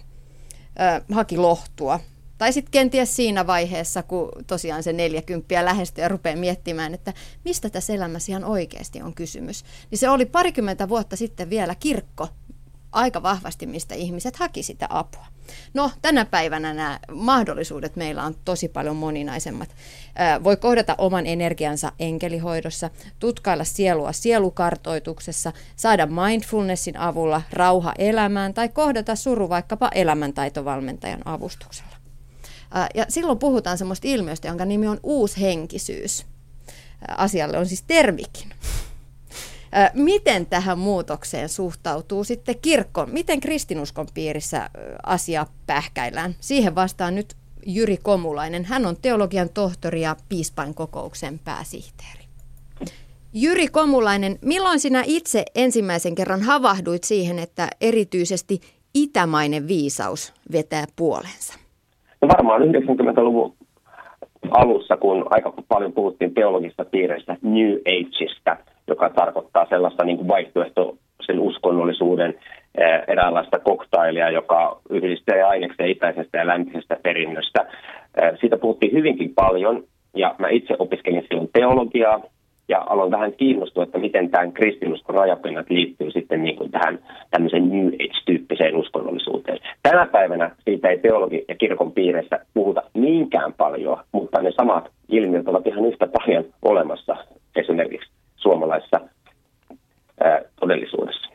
Ö, haki lohtua. Tai sitten kenties siinä vaiheessa, kun tosiaan se 40 lähestyy ja rupeaa miettimään, että mistä tässä elämässä ihan oikeasti on kysymys. Niin se oli parikymmentä vuotta sitten vielä kirkko, aika vahvasti, mistä ihmiset haki sitä apua. No, tänä päivänä nämä mahdollisuudet meillä on tosi paljon moninaisemmat. Voi kohdata oman energiansa enkelihoidossa, tutkailla sielua sielukartoituksessa, saada mindfulnessin avulla rauha elämään tai kohdata suru vaikkapa elämäntaitovalmentajan avustuksella. Ja silloin puhutaan semmoista ilmiöstä, jonka nimi on uushenkisyys. Asialle on siis termikin. Miten tähän muutokseen suhtautuu sitten kirkko? Miten kristinuskon piirissä asia pähkäillään? Siihen vastaan nyt Jyri Komulainen. Hän on teologian tohtori ja piispain kokouksen pääsihteeri. Jyri Komulainen, milloin sinä itse ensimmäisen kerran havahduit siihen, että erityisesti itämainen viisaus vetää puolensa? No varmaan 90-luvun alussa, kun aika paljon puhuttiin teologista piireistä New Ageista – joka tarkoittaa sellaista niin vaihtoehtoisen uskonnollisuuden eräänlaista koktailia, joka yhdistää aineksia itäisestä ja länteisestä perinnöstä. Siitä puhuttiin hyvinkin paljon ja mä itse opiskelin silloin teologiaa ja aloin vähän kiinnostua, että miten tämän kristinuskon rajapinnat liittyy sitten niin kuin tähän tämmöiseen New Age-tyyppiseen uskonnollisuuteen. Tänä päivänä siitä ei teologi- ja kirkon piirissä puhuta niinkään paljon, mutta ne samat ilmiöt ovat ihan yhtä paljon olemassa esimerkiksi suomalaisessa ää, todellisuudessa.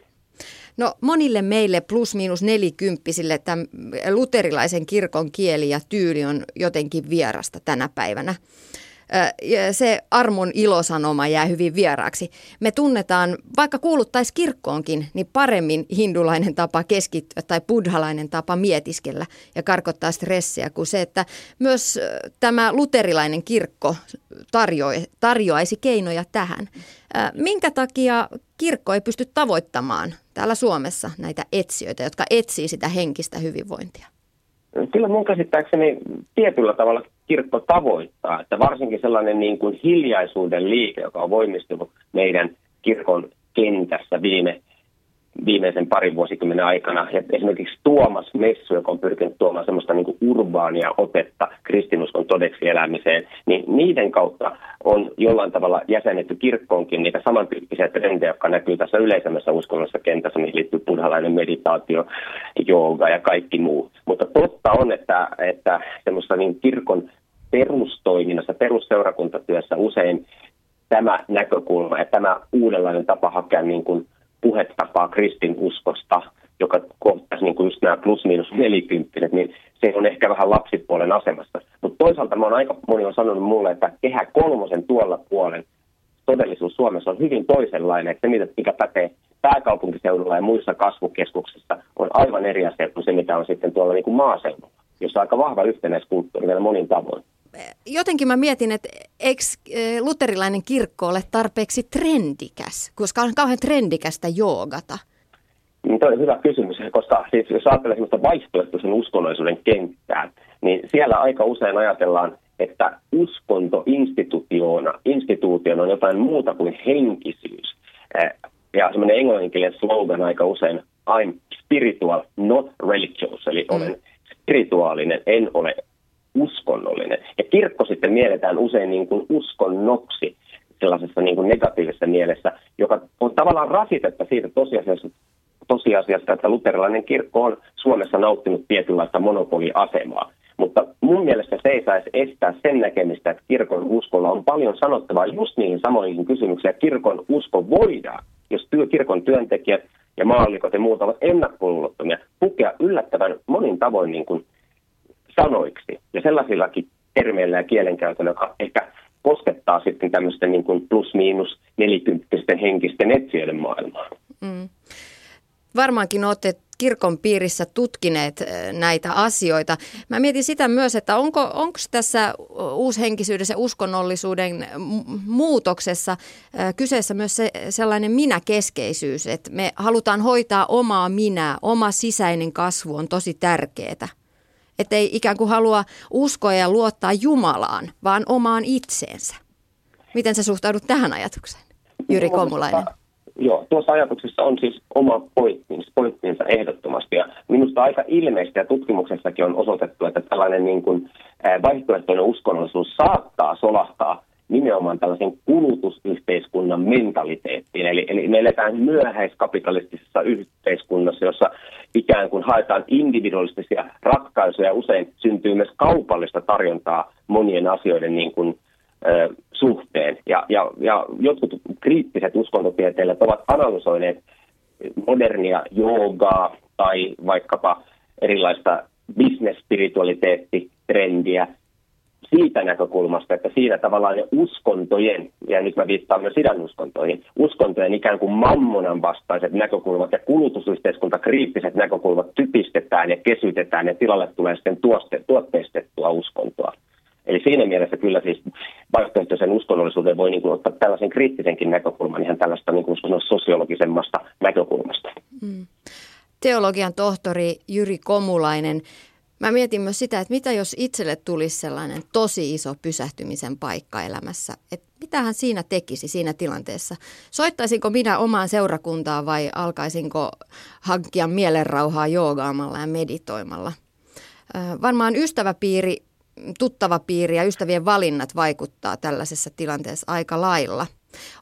No monille meille plus miinus nelikymppisille tämän luterilaisen kirkon kieli ja tyyli on jotenkin vierasta tänä päivänä se armon ilosanoma jää hyvin vieraaksi. Me tunnetaan, vaikka kuuluttaisiin kirkkoonkin, niin paremmin hindulainen tapa keskittyä tai buddhalainen tapa mietiskellä ja karkottaa stressiä kuin se, että myös tämä luterilainen kirkko tarjoaisi keinoja tähän. Minkä takia kirkko ei pysty tavoittamaan täällä Suomessa näitä etsijöitä, jotka etsii sitä henkistä hyvinvointia? Kyllä mun käsittääkseni tietyllä tavalla kirkko tavoittaa, että varsinkin sellainen niin kuin hiljaisuuden liike, joka on voimistunut meidän kirkon kentässä viime viimeisen parin vuosikymmenen aikana. Ja esimerkiksi Tuomas Messu, joka on pyrkinyt tuomaan semmoista niin kuin urbaania otetta kristinuskon todeksi elämiseen, niin niiden kautta on jollain tavalla jäsennetty kirkkoonkin niitä samantyyppisiä trendejä, jotka näkyy tässä yleisemmässä uskonnollisessa kentässä, mihin liittyy buddhalainen meditaatio, jooga ja kaikki muu. Mutta totta on, että, että semmoista niin kirkon perustoiminnassa, perusseurakuntatyössä usein tämä näkökulma ja tämä uudenlainen tapa hakea niin kuin puhetapaa kristinuskosta, joka kohtaisi niin kuin just nämä plus miinus nelikymppiset, niin se on ehkä vähän lapsipuolen asemassa. Mutta toisaalta mä aika moni on sanonut mulle, että kehä kolmosen tuolla puolen todellisuus Suomessa on hyvin toisenlainen, että se mikä pätee pääkaupunkiseudulla ja muissa kasvukeskuksissa on aivan eri asia kuin se, mitä on sitten tuolla niin kuin maaseudulla, jossa on aika vahva yhtenäiskulttuuri vielä monin tavoin jotenkin mä mietin, että eikö e, luterilainen kirkko ole tarpeeksi trendikäs, koska on kauhean trendikästä joogata? Niin, Tuo on hyvä kysymys, koska siis jos ajattelee sellaista vaihtoehtoisen uskonnollisuuden kenttää, niin siellä aika usein ajatellaan, että uskonto instituutiona, instituutiona on jotain muuta kuin henkisyys. E, ja semmoinen englanninkielinen slogan aika usein, I'm spiritual, not religious, eli mm. olen spirituaalinen, en ole uskonnollinen. Ja kirkko sitten mielletään usein niin kuin uskonnoksi sellaisessa niin kuin negatiivisessa mielessä, joka on tavallaan rasitetta siitä tosiasiassa, tosiasiasta, että luterilainen kirkko on Suomessa nauttinut tietynlaista monopoliasemaa. Mutta mun mielestä se ei saisi estää sen näkemistä, että kirkon uskolla on paljon sanottavaa just niihin samoihin kysymyksiin. Kirkon usko voidaan, jos työ, kirkon työntekijät ja maallikot ja muut ovat ennakkoluulottomia, pukea yllättävän monin tavoin niin kuin sanoiksi ja sellaisillakin termeillä ja kielenkäytöllä, joka ehkä koskettaa sitten tämmöisten niin kuin plus-miinus nelikymppisten henkisten etsijöiden maailmaa. Mm. Varmaankin olette kirkon piirissä tutkineet näitä asioita. Mä mietin sitä myös, että onko, onko tässä uushenkisyydessä ja uskonnollisuuden muutoksessa kyseessä myös se, sellainen minäkeskeisyys, että me halutaan hoitaa omaa minää, oma sisäinen kasvu on tosi tärkeää. Että ei ikään kuin halua uskoa ja luottaa Jumalaan, vaan omaan itseensä. Miten sä suhtaudut tähän ajatukseen, Jyri Komulainen? Joo, tuossa ajatuksessa on siis oma pointtinsa, pointtinsa ehdottomasti. Ja minusta aika ilmeistä ja tutkimuksessakin on osoitettu, että tällainen niin kuin vaihtoehtoinen uskonnollisuus saattaa solahtaa nimenomaan tällaisen kulutusyhteiskunnan mentaliteettiin. Eli, eli me eletään myöhäiskapitalistisessa yhteiskunnassa, jossa ikään kuin haetaan individualistisia ratkaisuja. Usein syntyy myös kaupallista tarjontaa monien asioiden niin kuin, ö, suhteen. Ja, ja, ja jotkut kriittiset uskontotieteilijät ovat analysoineet modernia joogaa tai vaikkapa erilaista business-spiritualiteettitrendiä siitä näkökulmasta, että siinä tavallaan ne uskontojen, ja nyt mä viittaan myös uskontoihin, uskontojen ikään kuin mammonan vastaiset näkökulmat ja kulutusyhteiskunta kriittiset näkökulmat typistetään ja kesytetään ja tilalle tulee sitten tuoste, tuotteistettua uskontoa. Eli siinä mielessä kyllä siis vaihtoehtoisen uskonnollisuuden voi niin kuin ottaa tällaisen kriittisenkin näkökulman ihan tällaista niin kuin sosiologisemmasta näkökulmasta. Mm. Teologian tohtori Jyri Komulainen, Mä mietin myös sitä, että mitä jos itselle tulisi sellainen tosi iso pysähtymisen paikka elämässä, että mitä hän siinä tekisi siinä tilanteessa? Soittaisinko minä omaan seurakuntaan vai alkaisinko hankkia mielenrauhaa joogaamalla ja meditoimalla? Varmaan ystäväpiiri, tuttava piiri ja ystävien valinnat vaikuttaa tällaisessa tilanteessa aika lailla.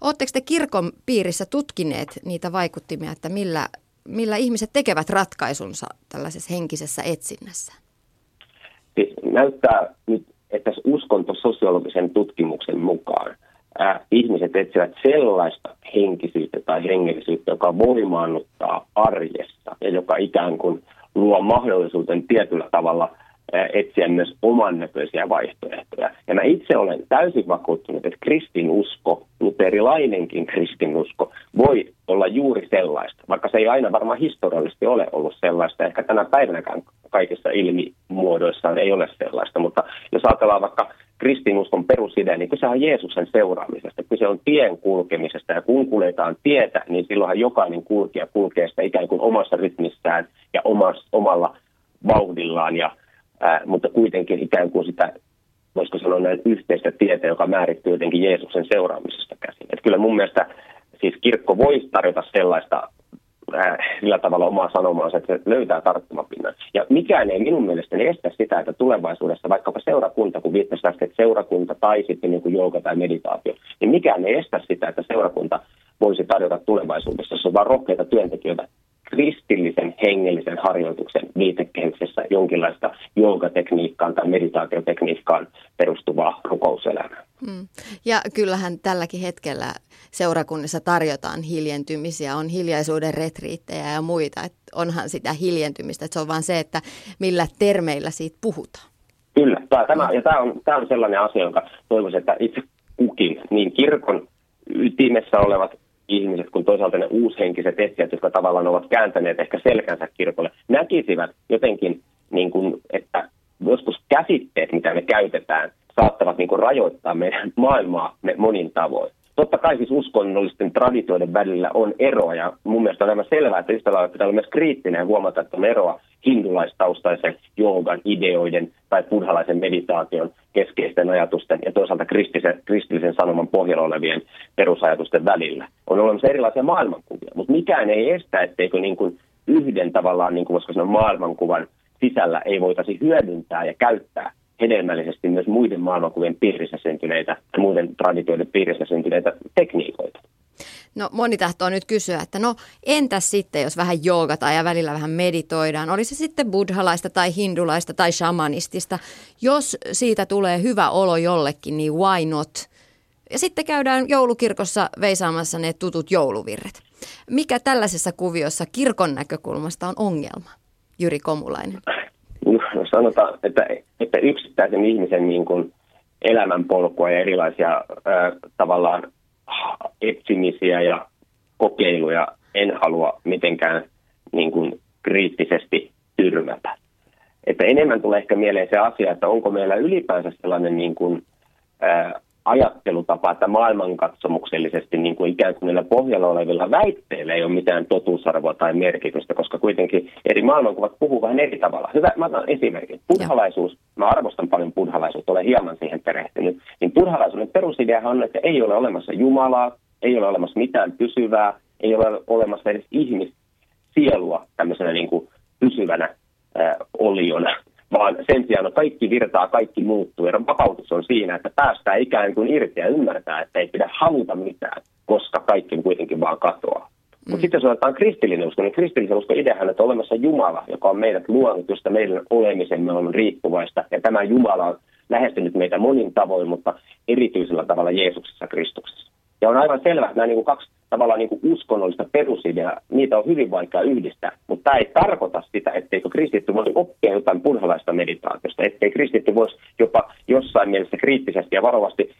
Oletteko te kirkon piirissä tutkineet niitä vaikuttimia, että millä, millä ihmiset tekevät ratkaisunsa tällaisessa henkisessä etsinnässä? Näyttää nyt, että uskontososiologisen tutkimuksen mukaan ää, ihmiset etsivät sellaista henkisyyttä tai hengellisyyttä, joka voimaannuttaa arjessa ja joka ikään kuin luo mahdollisuuden tietyllä tavalla – etsiä myös oman näköisiä vaihtoehtoja. Ja mä itse olen täysin vakuuttunut, että kristinusko, luterilainenkin kristinusko, voi olla juuri sellaista, vaikka se ei aina varmaan historiallisesti ole ollut sellaista. Ehkä tänä päivänäkään kaikissa ilmimuodoissaan ei ole sellaista, mutta jos ajatellaan vaikka kristinuskon perusidea, niin kyse on Jeesuksen seuraamisesta, kyse on tien kulkemisesta, ja kun kuljetaan tietä, niin silloinhan jokainen kulkija kulkee sitä ikään kuin omassa rytmissään ja omassa, omalla vauhdillaan, ja ää, mutta kuitenkin ikään kuin sitä, voisiko sanoa näin yhteistä tietä, joka määrittyy jotenkin Jeesuksen seuraamisesta käsin. Et kyllä mun mielestä siis kirkko voi tarjota sellaista sillä tavalla omaa sanomaansa, että se löytää tarttumapinnan. Ja mikään ei minun mielestäni estä sitä, että tulevaisuudessa vaikkapa seurakunta, kun viittasin äsken, että seurakunta tai sitten niin jooga tai meditaatio, niin mikään ei estä sitä, että seurakunta voisi tarjota tulevaisuudessa, se on vain rohkeita työntekijöitä, kristillisen hengellisen harjoituksen viitekehyksessä jonkinlaista joogatekniikkaan tai meditaatiotekniikkaan perustuvaa rukouselämää. Mm. Ja kyllähän tälläkin hetkellä seurakunnissa tarjotaan hiljentymisiä, on hiljaisuuden retriittejä ja muita. Että onhan sitä hiljentymistä, että se on vain se, että millä termeillä siitä puhutaan. Kyllä, tämä, ja tämä on, tämä on sellainen asia, jonka toivoisin, että itse kukin, niin kirkon ytimessä olevat ihmiset kuin toisaalta ne uushenkiset etsijät, jotka tavallaan ovat kääntäneet ehkä selkänsä kirkolle, näkisivät jotenkin, niin kuin, että joskus käsitteet, mitä me käytetään, saattavat niin kuin rajoittaa meidän maailmaa monin tavoin. Totta kai siis uskonnollisten traditioiden välillä on eroa ja mun mielestä on aivan selvää, että yhtä lailla pitää olla myös kriittinen ja huomata, että on eroa hindulaistaustaisen joogan ideoiden tai buddhalaisen meditaation keskeisten ajatusten ja toisaalta kristillisen, kristillisen sanoman pohjalla olevien perusajatusten välillä. On olemassa erilaisia maailmankuvia, mutta mikään ei estä, etteikö niin kuin yhden tavallaan, niin kuin voisiko sanoa, maailmankuvan sisällä ei voitaisi hyödyntää ja käyttää hedelmällisesti myös muiden maailmankuvien piirissä syntyneitä, muiden traditioiden piirissä syntyneitä tekniikoita. No moni tahtoo nyt kysyä, että no entäs sitten, jos vähän joogataan ja välillä vähän meditoidaan, oli se sitten buddhalaista tai hindulaista tai shamanistista. Jos siitä tulee hyvä olo jollekin, niin why not? Ja sitten käydään joulukirkossa veisaamassa ne tutut jouluvirret. Mikä tällaisessa kuviossa kirkon näkökulmasta on ongelma, Jyri Komulainen? No, sanotaan, että, että yksittäisen ihmisen niin kuin elämänpolkua ja erilaisia äh, tavallaan etsimisiä ja kokeiluja en halua mitenkään niin kuin kriittisesti tyrmätä. Että enemmän tulee ehkä mieleen se asia, että onko meillä ylipäänsä sellainen niin kuin, ää, ajattelutapa, että maailmankatsomuksellisesti niin kuin ikään kuin pohjalla olevilla väitteillä ei ole mitään totuusarvoa tai merkitystä, koska kuitenkin eri maailmankuvat puhuu vähän eri tavalla. Hyvä, mä otan esimerkin. Buddhalaisuus, mä arvostan paljon buddhalaisuutta, olen hieman siihen perehtynyt, niin buddhalaisuuden perusideahan on, että ei ole olemassa Jumalaa, ei ole olemassa mitään pysyvää, ei ole olemassa edes ihmissielua tämmöisenä niin kuin pysyvänä äh, oliona, vaan sen sijaan kaikki virtaa, kaikki muuttuu. Ja vapautus on siinä, että päästään ikään kuin irti ja ymmärtää, että ei pidä haluta mitään, koska kaikki kuitenkin vaan katoaa. Mm. Mutta sitten jos otetaan kristillinen usko, niin kristillisen usko ideahan, että on olemassa Jumala, joka on meidät luonut, josta meidän olemisemme on riippuvaista. Ja tämä Jumala on lähestynyt meitä monin tavoin, mutta erityisellä tavalla Jeesuksessa Kristuksessa. Ja on aivan selvää, että nämä niin kuin kaksi tavallaan niin kuin uskonnollista perusideaa, niitä on hyvin vaikea yhdistää. Mutta tämä ei tarkoita sitä, etteikö kristitty voisi oppia jotain purhalaista meditaatiosta, ettei kristitty voisi jopa jossain mielessä kriittisesti ja varovasti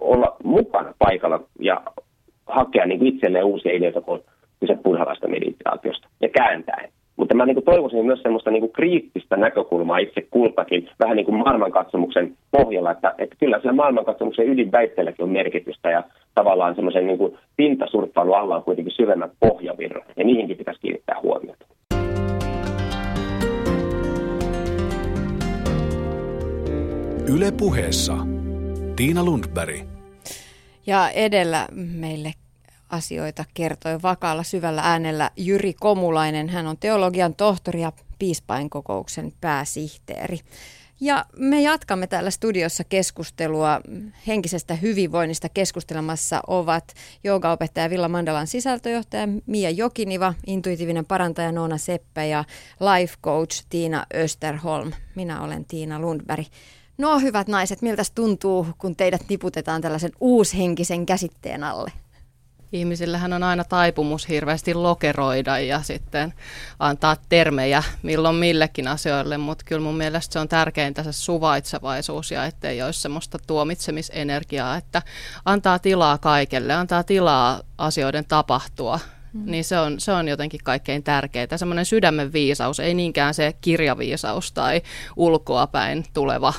olla mukana paikalla ja hakea niin itselleen uusia ideoita, kun kyse purhalaista meditaatiosta ja kääntää. Mutta mä niin kuin toivoisin myös semmoista niin kuin kriittistä näkökulmaa itse kultakin, vähän niin kuin maailmankatsomuksen pohjalla, että, että kyllä siellä maailmankatsomuksen ydinväitteelläkin on merkitystä ja tavallaan semmoisen niin kuin pintasurffailun alla on kuitenkin syvemmät pohjavirrat ja niihinkin pitäisi kiinnittää huomiota. Yle puheessa Tiina Lundberg. Ja edellä meille asioita kertoi vakaalla syvällä äänellä Jyri Komulainen. Hän on teologian tohtori ja piispainkokouksen pääsihteeri. Ja me jatkamme täällä studiossa keskustelua henkisestä hyvinvoinnista. Keskustelemassa ovat joogaopettaja Villa Mandalan sisältöjohtaja Mia Jokiniva, intuitiivinen parantaja Noona Seppä ja life coach Tiina Österholm. Minä olen Tiina Lundberg. No hyvät naiset, miltä tuntuu, kun teidät niputetaan tällaisen uushenkisen käsitteen alle? Ihmisillähän on aina taipumus hirveästi lokeroida ja sitten antaa termejä milloin millekin asioille, mutta kyllä mun mielestä se on tärkeintä se suvaitsevaisuus ja ettei olisi semmoista tuomitsemisenergiaa, että antaa tilaa kaikelle, antaa tilaa asioiden tapahtua. Mm. Niin se on, se on jotenkin kaikkein tärkeintä. Semmoinen sydämen viisaus, ei niinkään se kirjaviisaus tai ulkoapäin tuleva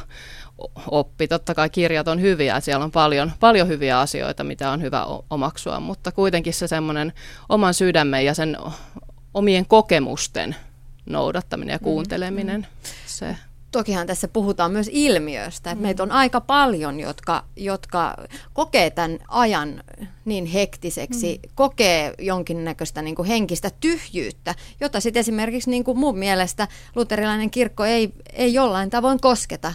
oppi. Totta kai kirjat on hyviä, siellä on paljon, paljon hyviä asioita, mitä on hyvä omaksua, mutta kuitenkin se semmoinen oman sydämen ja sen omien kokemusten noudattaminen ja mm, kuunteleminen, mm. se Tokihan tässä puhutaan myös ilmiöstä, että mm. meitä on aika paljon, jotka, jotka kokee tämän ajan niin hektiseksi, mm. kokee jonkinnäköistä niin kuin henkistä tyhjyyttä, jota sitten esimerkiksi niin kuin mun mielestä luterilainen kirkko ei, ei jollain tavoin kosketa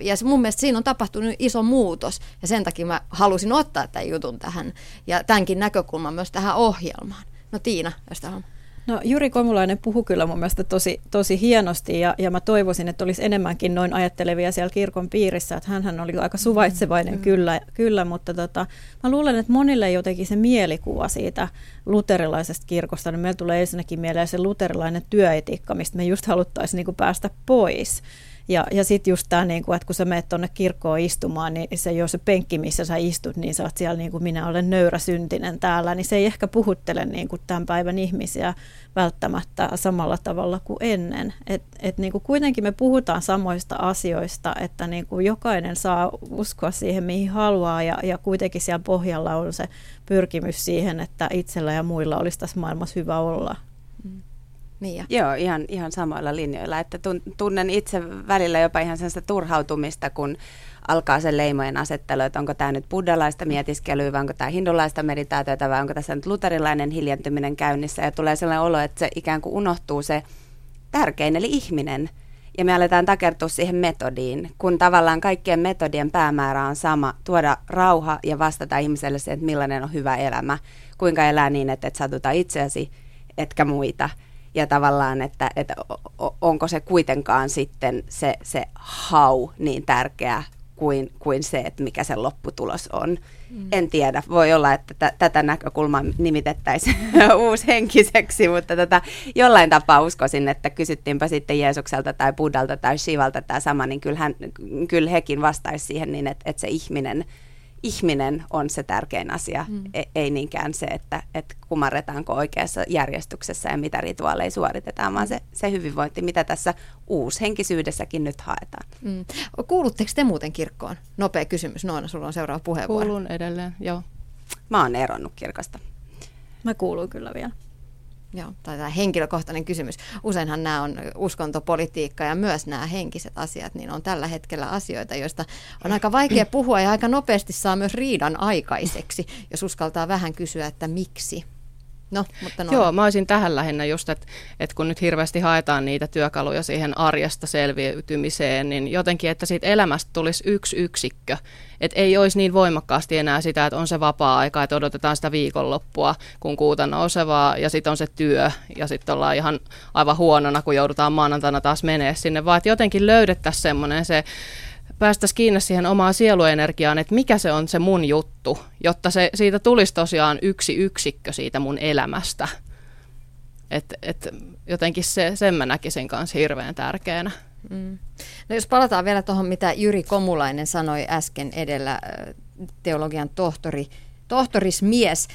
ja mun mielestä siinä on tapahtunut iso muutos ja sen takia mä halusin ottaa tämän jutun tähän ja tämänkin näkökulman myös tähän ohjelmaan. No Tiina, jos on. No Juri Komulainen puhui kyllä mun mielestä tosi, tosi hienosti ja, ja mä toivoisin, että olisi enemmänkin noin ajattelevia siellä kirkon piirissä, että hän oli aika suvaitsevainen mm. kyllä, kyllä, mutta tota, mä luulen, että monille jotenkin se mielikuva siitä luterilaisesta kirkosta, niin meillä tulee ensinnäkin mieleen se luterilainen työetiikka, mistä me just haluttaisiin niin päästä pois. Ja, ja sitten just tämä, niin kuin, että kun sä menet tuonne kirkkoon istumaan, niin se jo se penkki, missä sä istut, niin sä oot siellä niin kuin minä olen nöyrä syntinen täällä, niin se ei ehkä puhuttele niin kuin tämän päivän ihmisiä välttämättä samalla tavalla kuin ennen. Et, et niin kuin kuitenkin me puhutaan samoista asioista, että niin kuin jokainen saa uskoa siihen, mihin haluaa, ja, ja kuitenkin siellä pohjalla on se pyrkimys siihen, että itsellä ja muilla olisi tässä maailmassa hyvä olla. Mia? Joo, ihan, ihan samoilla linjoilla. Että tunnen itse välillä jopa ihan sellaista turhautumista, kun alkaa sen leimojen asettelu, että onko tämä nyt buddhalaista mietiskelyä vai onko tämä hindulaista meditaatiota vai onko tässä nyt luterilainen hiljentyminen käynnissä. Ja tulee sellainen olo, että se ikään kuin unohtuu se tärkein, eli ihminen. Ja me aletaan takertua siihen metodiin, kun tavallaan kaikkien metodien päämäärä on sama, tuoda rauha ja vastata ihmiselle se, että millainen on hyvä elämä, kuinka elää niin, että et satuta itseäsi, etkä muita – ja tavallaan, että, että onko se kuitenkaan sitten se, se hau niin tärkeä kuin, kuin se, että mikä se lopputulos on. Mm. En tiedä, voi olla, että t- tätä näkökulmaa nimitettäisiin uushenkiseksi, mutta tätä tota, jollain tapaa uskoisin, että kysyttiinpä sitten Jeesukselta tai Buddalta tai Shivalta tämä sama, niin kyllähän, kyllä hekin vastaisi siihen niin, että, että se ihminen, ihminen on se tärkein asia, mm. E- ei niinkään se, että, että kumarretaanko oikeassa järjestyksessä ja mitä rituaaleja suoritetaan, vaan se, se hyvinvointi, mitä tässä uushenkisyydessäkin nyt haetaan. Mm. Kuulutteko te muuten kirkkoon? Nopea kysymys. Noina, sulla on seuraava puheenvuoro. Kuulun edelleen, joo. Mä oon eronnut kirkosta. Mä kuulun kyllä vielä. Joo, tai tämä henkilökohtainen kysymys. Useinhan nämä on uskontopolitiikka ja myös nämä henkiset asiat, niin on tällä hetkellä asioita, joista on aika vaikea puhua ja aika nopeasti saa myös riidan aikaiseksi, jos uskaltaa vähän kysyä, että miksi. No, mutta no. Joo, mä olisin tähän lähinnä just, että, että kun nyt hirveästi haetaan niitä työkaluja siihen arjesta selviytymiseen, niin jotenkin, että siitä elämästä tulisi yksi yksikkö. Että ei olisi niin voimakkaasti enää sitä, että on se vapaa-aika, että odotetaan sitä viikonloppua, kun kuuta nousevaa, ja sitten on se työ, ja sitten ollaan ihan aivan huonona, kun joudutaan maanantaina taas menee sinne, vaan että jotenkin löydettäisiin semmoinen se päästäisiin kiinni siihen omaan sieluenergiaan, että mikä se on se mun juttu, jotta se, siitä tulisi tosiaan yksi yksikkö siitä mun elämästä. Et, et jotenkin se, sen mä näkisin kanssa hirveän tärkeänä. Mm. No jos palataan vielä tuohon, mitä Jyri Komulainen sanoi äsken edellä, teologian tohtori, tohtorismies.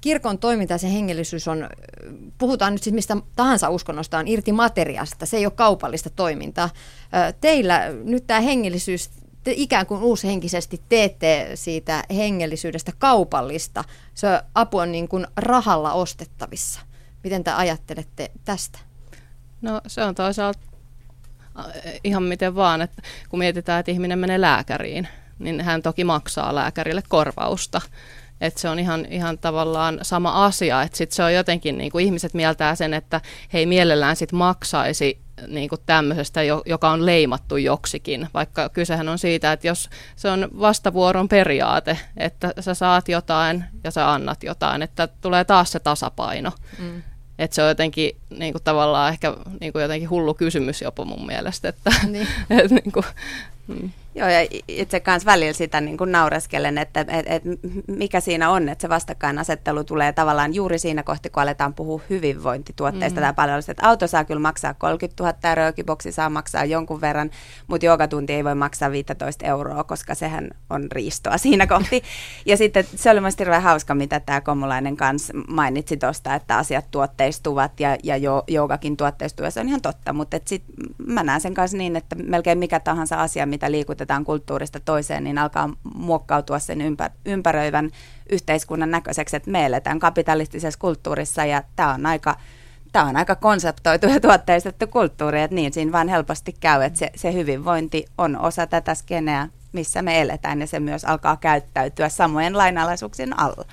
Kirkon toiminta ja se hengellisyys on, puhutaan nyt siis mistä tahansa uskonnosta, on irti materiasta. Se ei ole kaupallista toimintaa. Teillä nyt tämä hengellisyys, te ikään kuin uushenkisesti teette siitä hengellisyydestä kaupallista. Se apu on niin kuin rahalla ostettavissa. Miten te ajattelette tästä? No se on toisaalta ihan miten vaan, että kun mietitään, että ihminen menee lääkäriin, niin hän toki maksaa lääkärille korvausta. Että se on ihan, ihan tavallaan sama asia, että sit se on jotenkin, niin kuin ihmiset mieltää sen, että he ei mielellään sit maksaisi niin kuin tämmöisestä, joka on leimattu joksikin, vaikka kysehän on siitä, että jos se on vastavuoron periaate, että sä saat jotain ja sä annat jotain, että tulee taas se tasapaino. Mm. Että se on jotenkin niin kuin tavallaan ehkä niin kuin jotenkin hullu kysymys jopa mun mielestä, että niin. et, niin kuin, mm. Joo, ja itse kanssa välillä sitä niin kuin naureskelen, että et, et, mikä siinä on, että se vastakkainasettelu tulee tavallaan juuri siinä kohti, kun aletaan puhua hyvinvointituotteista mm. tai palveluista. Että auto saa kyllä maksaa 30 000 euroa, boksi saa maksaa jonkun verran, mutta joogatunti ei voi maksaa 15 euroa, koska sehän on riistoa siinä kohti. ja sitten se oli mielestäni hirveän hauska, mitä tämä Komulainen kanssa mainitsi tuosta, että asiat tuotteistuvat ja, ja jo, joogakin tuotteistuu, ja se on ihan totta, mutta sitten mä näen sen kanssa niin, että melkein mikä tahansa asia, mitä liikutetaan, muutetaan kulttuurista toiseen, niin alkaa muokkautua sen ympär- ympäröivän yhteiskunnan näköiseksi, että me eletään kapitalistisessa kulttuurissa ja tämä on aika tämä on aika konseptoitu ja tuotteistettu kulttuuri, että niin siinä vaan helposti käy, että se, se hyvinvointi on osa tätä skeneä, missä me eletään ja se myös alkaa käyttäytyä samojen lainalaisuuksien alla.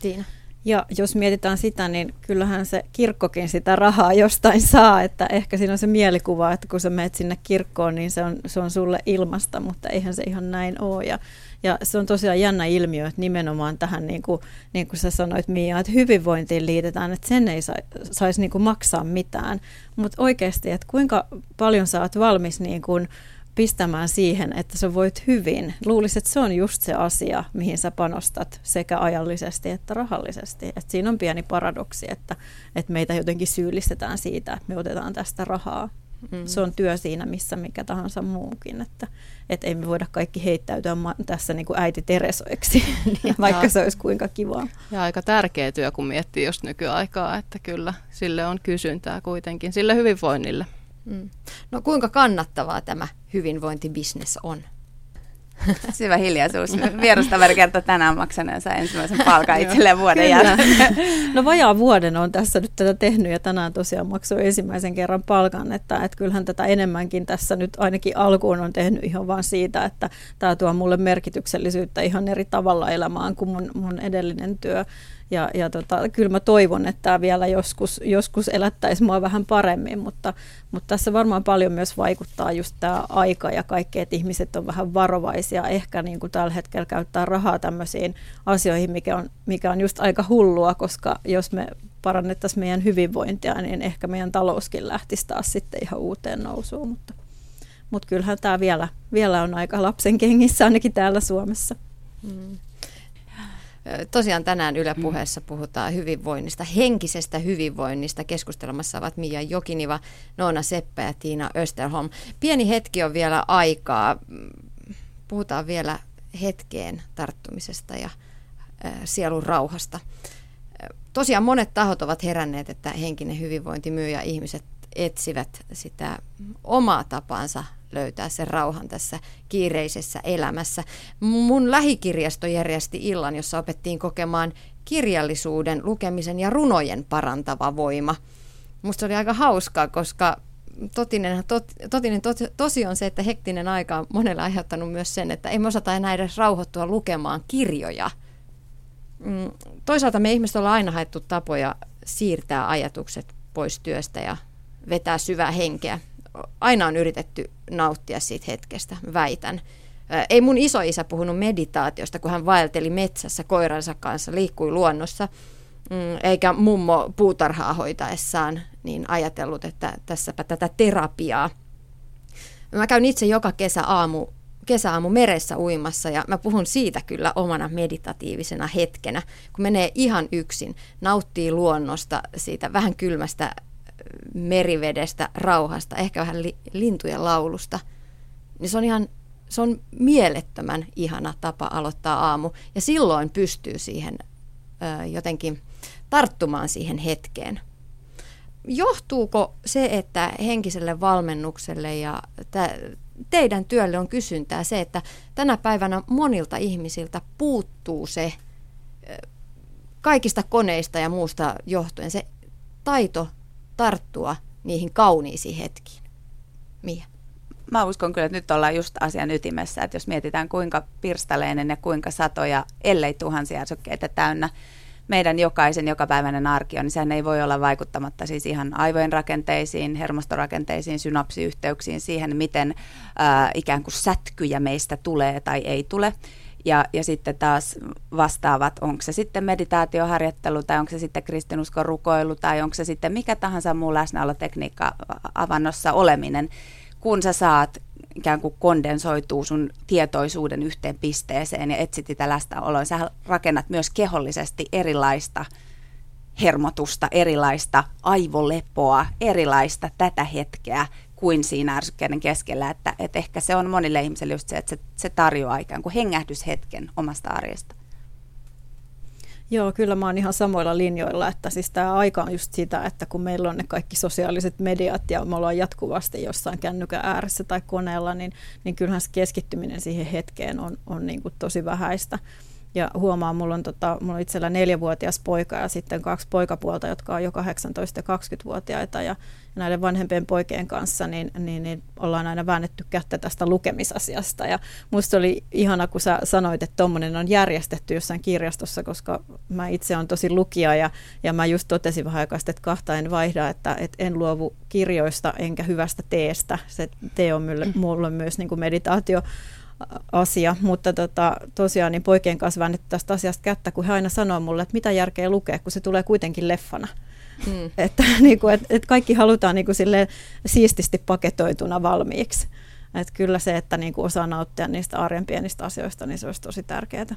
Tiina. Ja jos mietitään sitä, niin kyllähän se kirkkokin sitä rahaa jostain saa, että ehkä siinä on se mielikuva, että kun sä menet sinne kirkkoon, niin se on, se on sulle ilmasta, mutta eihän se ihan näin ole. Ja, ja se on tosiaan jännä ilmiö, että nimenomaan tähän, niin kuin, niin kuin sä sanoit Mia, että hyvinvointiin liitetään, että sen ei sa, saisi niin maksaa mitään. Mutta oikeasti, että kuinka paljon sä oot valmis niin kuin, pistämään siihen, että sä voit hyvin. Luulisin, että se on just se asia, mihin sä panostat sekä ajallisesti että rahallisesti. Et siinä on pieni paradoksi, että, että meitä jotenkin syyllistetään siitä, että me otetaan tästä rahaa. Mm. Se on työ siinä, missä mikä tahansa muukin, että, että ei me voida kaikki heittäytyä tässä niin kuin äiti Teresoiksi, niin vaikka se olisi kuinka kivaa. Ja aika tärkeä työ, kun miettii just nykyaikaa, että kyllä sille on kysyntää kuitenkin, sille hyvinvoinnille. Mm. No kuinka kannattavaa tämä hyvinvointibisnes on? Syvä hiljaisuus. Vierustaveri kertoi tänään maksaneensa ensimmäisen palkan itselleen vuoden jälkeen. No vajaa vuoden on tässä nyt tätä tehnyt ja tänään tosiaan maksoi ensimmäisen kerran palkan, että, että kyllähän tätä enemmänkin tässä nyt ainakin alkuun on tehnyt ihan vaan siitä, että tämä tuo mulle merkityksellisyyttä ihan eri tavalla elämään kuin mun, mun edellinen työ. Ja, ja tota, kyllä mä toivon, että tämä vielä joskus, joskus elättäisi mua vähän paremmin, mutta, mutta tässä varmaan paljon myös vaikuttaa just tämä aika ja kaikki, että ihmiset on vähän varovaisia. Ehkä niin kuin tällä hetkellä käyttää rahaa tämmöisiin asioihin, mikä on, mikä on just aika hullua, koska jos me parannettaisiin meidän hyvinvointia, niin ehkä meidän talouskin lähtisi taas sitten ihan uuteen nousuun. Mutta, mutta kyllähän tämä vielä, vielä on aika lapsen kengissä ainakin täällä Suomessa. Mm. Tosiaan tänään Yle puheessa puhutaan hyvinvoinnista, henkisestä hyvinvoinnista. Keskustelemassa ovat Mia Jokiniva, Noona Seppä ja Tiina Österholm. Pieni hetki on vielä aikaa. Puhutaan vielä hetkeen tarttumisesta ja sielun rauhasta. Tosiaan monet tahot ovat heränneet, että henkinen hyvinvointi myy ja ihmiset etsivät sitä omaa tapansa löytää sen rauhan tässä kiireisessä elämässä. Mun lähikirjasto järjesti illan, jossa opettiin kokemaan kirjallisuuden, lukemisen ja runojen parantava voima. Musta oli aika hauskaa, koska totinen, tot, totinen tos, tosi on se, että hektinen aika on monelle aiheuttanut myös sen, että ei me osata enää edes rauhoittua lukemaan kirjoja. Mm, toisaalta me ihmiset ollaan aina haettu tapoja siirtää ajatukset pois työstä ja vetää syvää henkeä. Aina on yritetty nauttia siitä hetkestä, väitän. Ei mun isoisä puhunut meditaatiosta, kun hän vaelteli metsässä koiransa kanssa, liikkui luonnossa, mm, eikä mummo puutarhaa hoitaessaan niin ajatellut, että tässäpä tätä terapiaa. Mä käyn itse joka kesä aamu, kesäaamu meressä uimassa ja mä puhun siitä kyllä omana meditatiivisena hetkenä, kun menee ihan yksin, nauttii luonnosta, siitä vähän kylmästä merivedestä, rauhasta, ehkä vähän li, lintujen laulusta, niin se on ihan se on mielettömän ihana tapa aloittaa aamu. Ja silloin pystyy siihen ö, jotenkin tarttumaan siihen hetkeen. Johtuuko se, että henkiselle valmennukselle ja t- teidän työlle on kysyntää se, että tänä päivänä monilta ihmisiltä puuttuu se kaikista koneista ja muusta johtuen se taito tarttua niihin kauniisiin hetkiin. Mia? Mä uskon kyllä, että nyt ollaan just asian ytimessä, että jos mietitään kuinka pirstaleinen ja kuinka satoja, ellei tuhansia ärsykkeitä täynnä meidän jokaisen jokapäiväinen arki on, niin sehän ei voi olla vaikuttamatta siis ihan aivojen rakenteisiin, hermostorakenteisiin, synapsiyhteyksiin, siihen, miten ää, ikään kuin sätkyjä meistä tulee tai ei tule. Ja, ja sitten taas vastaavat, onko se sitten meditaatioharjoittelu tai onko se sitten kristinuskon rukoilu tai onko se sitten mikä tahansa muu läsnäolotekniikka avannossa oleminen, kun sä saat ikään kuin kondensoituu sun tietoisuuden yhteen pisteeseen ja etsit sitä läsnäoloa. Sä rakennat myös kehollisesti erilaista hermotusta, erilaista aivolepoa, erilaista tätä hetkeä, kuin siinä ärsykkeiden keskellä, että, että ehkä se on monille ihmisille just se, että se, se tarjoaa ikään kuin hengähdyshetken omasta arjesta. Joo, kyllä mä oon ihan samoilla linjoilla, että siis tämä aika on just sitä, että kun meillä on ne kaikki sosiaaliset mediat ja me ollaan jatkuvasti jossain kännykän ääressä tai koneella, niin, niin kyllähän se keskittyminen siihen hetkeen on, on niin kuin tosi vähäistä. Ja huomaa, mulla on, tota, mulla on itsellä neljävuotias poika ja sitten kaksi poikapuolta, jotka on jo 18- ja 20-vuotiaita. Ja, näiden vanhempien poikien kanssa niin, niin, niin ollaan aina väännetty kättä tästä lukemisasiasta. Ja musta oli ihana, kun sä sanoit, että tuommoinen on järjestetty jossain kirjastossa, koska mä itse olen tosi lukija ja, ja mä just totesin vähän aikaa että kahta en vaihda, että, että en luovu kirjoista enkä hyvästä teestä. Se tee on mulle, mulle myös niin kuin meditaatio asia, mutta tota, tosiaan niin poikien kanssa väännetty tästä asiasta kättä, kun he aina sanoo mulle, että mitä järkeä lukea, kun se tulee kuitenkin leffana. Mm. Että niin kuin, et, et kaikki halutaan niin kuin sille siististi paketoituna valmiiksi. Et kyllä se, että niin kuin osaa nauttia niistä arjen pienistä asioista, niin se olisi tosi tärkeää.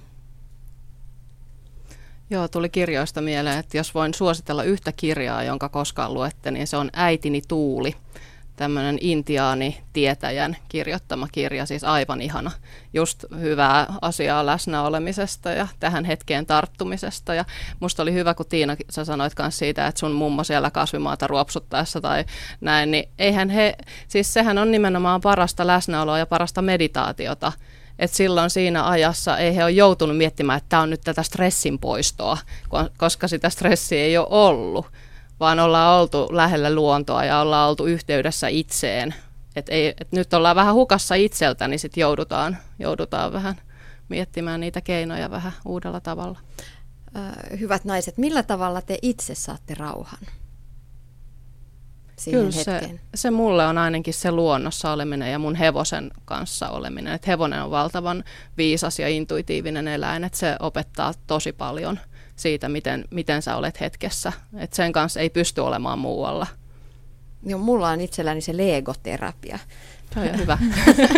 Joo, tuli kirjoista mieleen, että jos voin suositella yhtä kirjaa, jonka koskaan luette, niin se on Äitini Tuuli tämmöinen intiaani-tietäjän kirjoittama kirja, siis aivan ihana. Just hyvää asiaa läsnäolemisesta ja tähän hetkeen tarttumisesta. Ja musta oli hyvä, kun Tiina, sä sanoit myös siitä, että sun mummo siellä kasvimaata ruopsuttaessa tai näin, niin eihän he, siis sehän on nimenomaan parasta läsnäoloa ja parasta meditaatiota, että silloin siinä ajassa ei he ole joutunut miettimään, että tämä on nyt tätä stressin poistoa, koska sitä stressiä ei ole ollut vaan ollaan oltu lähellä luontoa ja ollaan oltu yhteydessä itseen. Et ei, et nyt ollaan vähän hukassa itseltä, niin sitten joudutaan, joudutaan vähän miettimään niitä keinoja vähän uudella tavalla. Hyvät naiset, millä tavalla te itse saatte rauhan? Siihen Kyllä se, se mulle on ainakin se luonnossa oleminen ja mun hevosen kanssa oleminen. Et hevonen on valtavan viisas ja intuitiivinen eläin, että se opettaa tosi paljon – siitä, miten, miten sä olet hetkessä. Et sen kanssa ei pysty olemaan muualla. Joo, mulla on itselläni se legoterapia. Se on hyvä.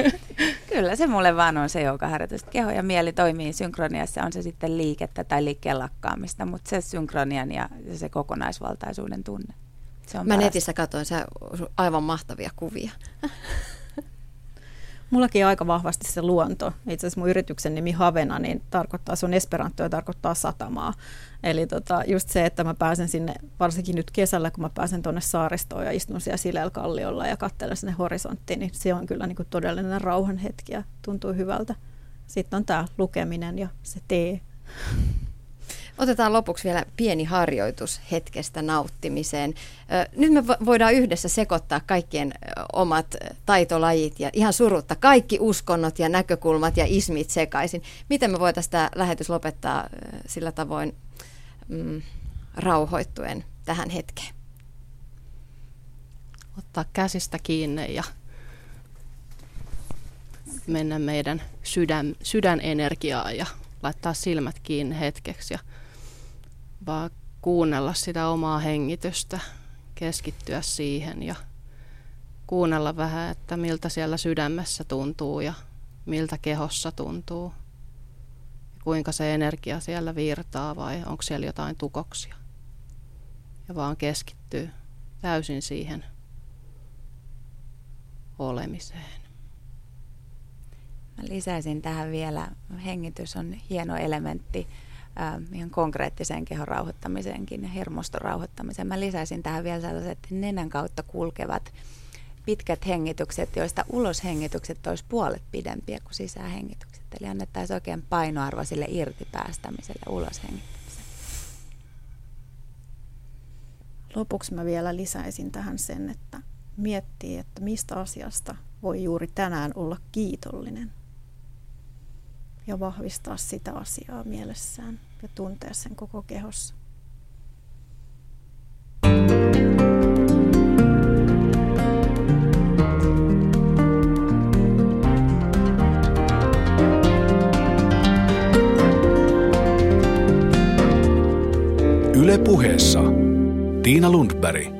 Kyllä, se mulle vaan on se harjoitus. Keho ja mieli toimii synkroniassa, on se sitten liikettä tai liikkeen lakkaamista, mutta se synkronian ja se kokonaisvaltaisuuden tunne. Se on Mä parasta. netissä katsoin se aivan mahtavia kuvia. Mullakin on aika vahvasti se luonto. Itse asiassa mun yrityksen nimi Havena, niin tarkoittaa, se on esperanto ja tarkoittaa satamaa. Eli tota, just se, että mä pääsen sinne, varsinkin nyt kesällä, kun mä pääsen tuonne saaristoon ja istun siellä sileällä kalliolla ja katselen sinne horisonttiin, niin se on kyllä niin kuin todellinen rauhan hetki ja tuntuu hyvältä. Sitten on tämä lukeminen ja se tee. Otetaan lopuksi vielä pieni harjoitus hetkestä nauttimiseen. Nyt me voidaan yhdessä sekoittaa kaikkien omat taitolajit ja ihan surutta kaikki uskonnot ja näkökulmat ja ismit sekaisin. Miten me voitaisiin tämä lähetys lopettaa sillä tavoin mm, rauhoittuen tähän hetkeen? Ottaa käsistä kiinni ja mennä meidän sydän, sydänenergiaan ja laittaa silmät kiinni hetkeksi ja vaan kuunnella sitä omaa hengitystä, keskittyä siihen ja kuunnella vähän, että miltä siellä sydämessä tuntuu ja miltä kehossa tuntuu. Kuinka se energia siellä virtaa vai onko siellä jotain tukoksia. Ja vaan keskittyy täysin siihen olemiseen. Mä lisäisin tähän vielä, hengitys on hieno elementti äh, ihan konkreettiseen kehon rauhoittamiseenkin ja hermoston rauhoittamiseen. Mä lisäisin tähän vielä sellaiset nenän kautta kulkevat pitkät hengitykset, joista uloshengitykset olisi puolet pidempiä kuin sisähengitykset. Eli annettaisiin oikein painoarvo sille irtipäästämiselle uloshengittämiselle. Lopuksi mä vielä lisäisin tähän sen, että miettii, että mistä asiasta voi juuri tänään olla kiitollinen ja vahvistaa sitä asiaa mielessään ja tuntea sen koko kehossa. Yle puheessa Tiina Lundberg.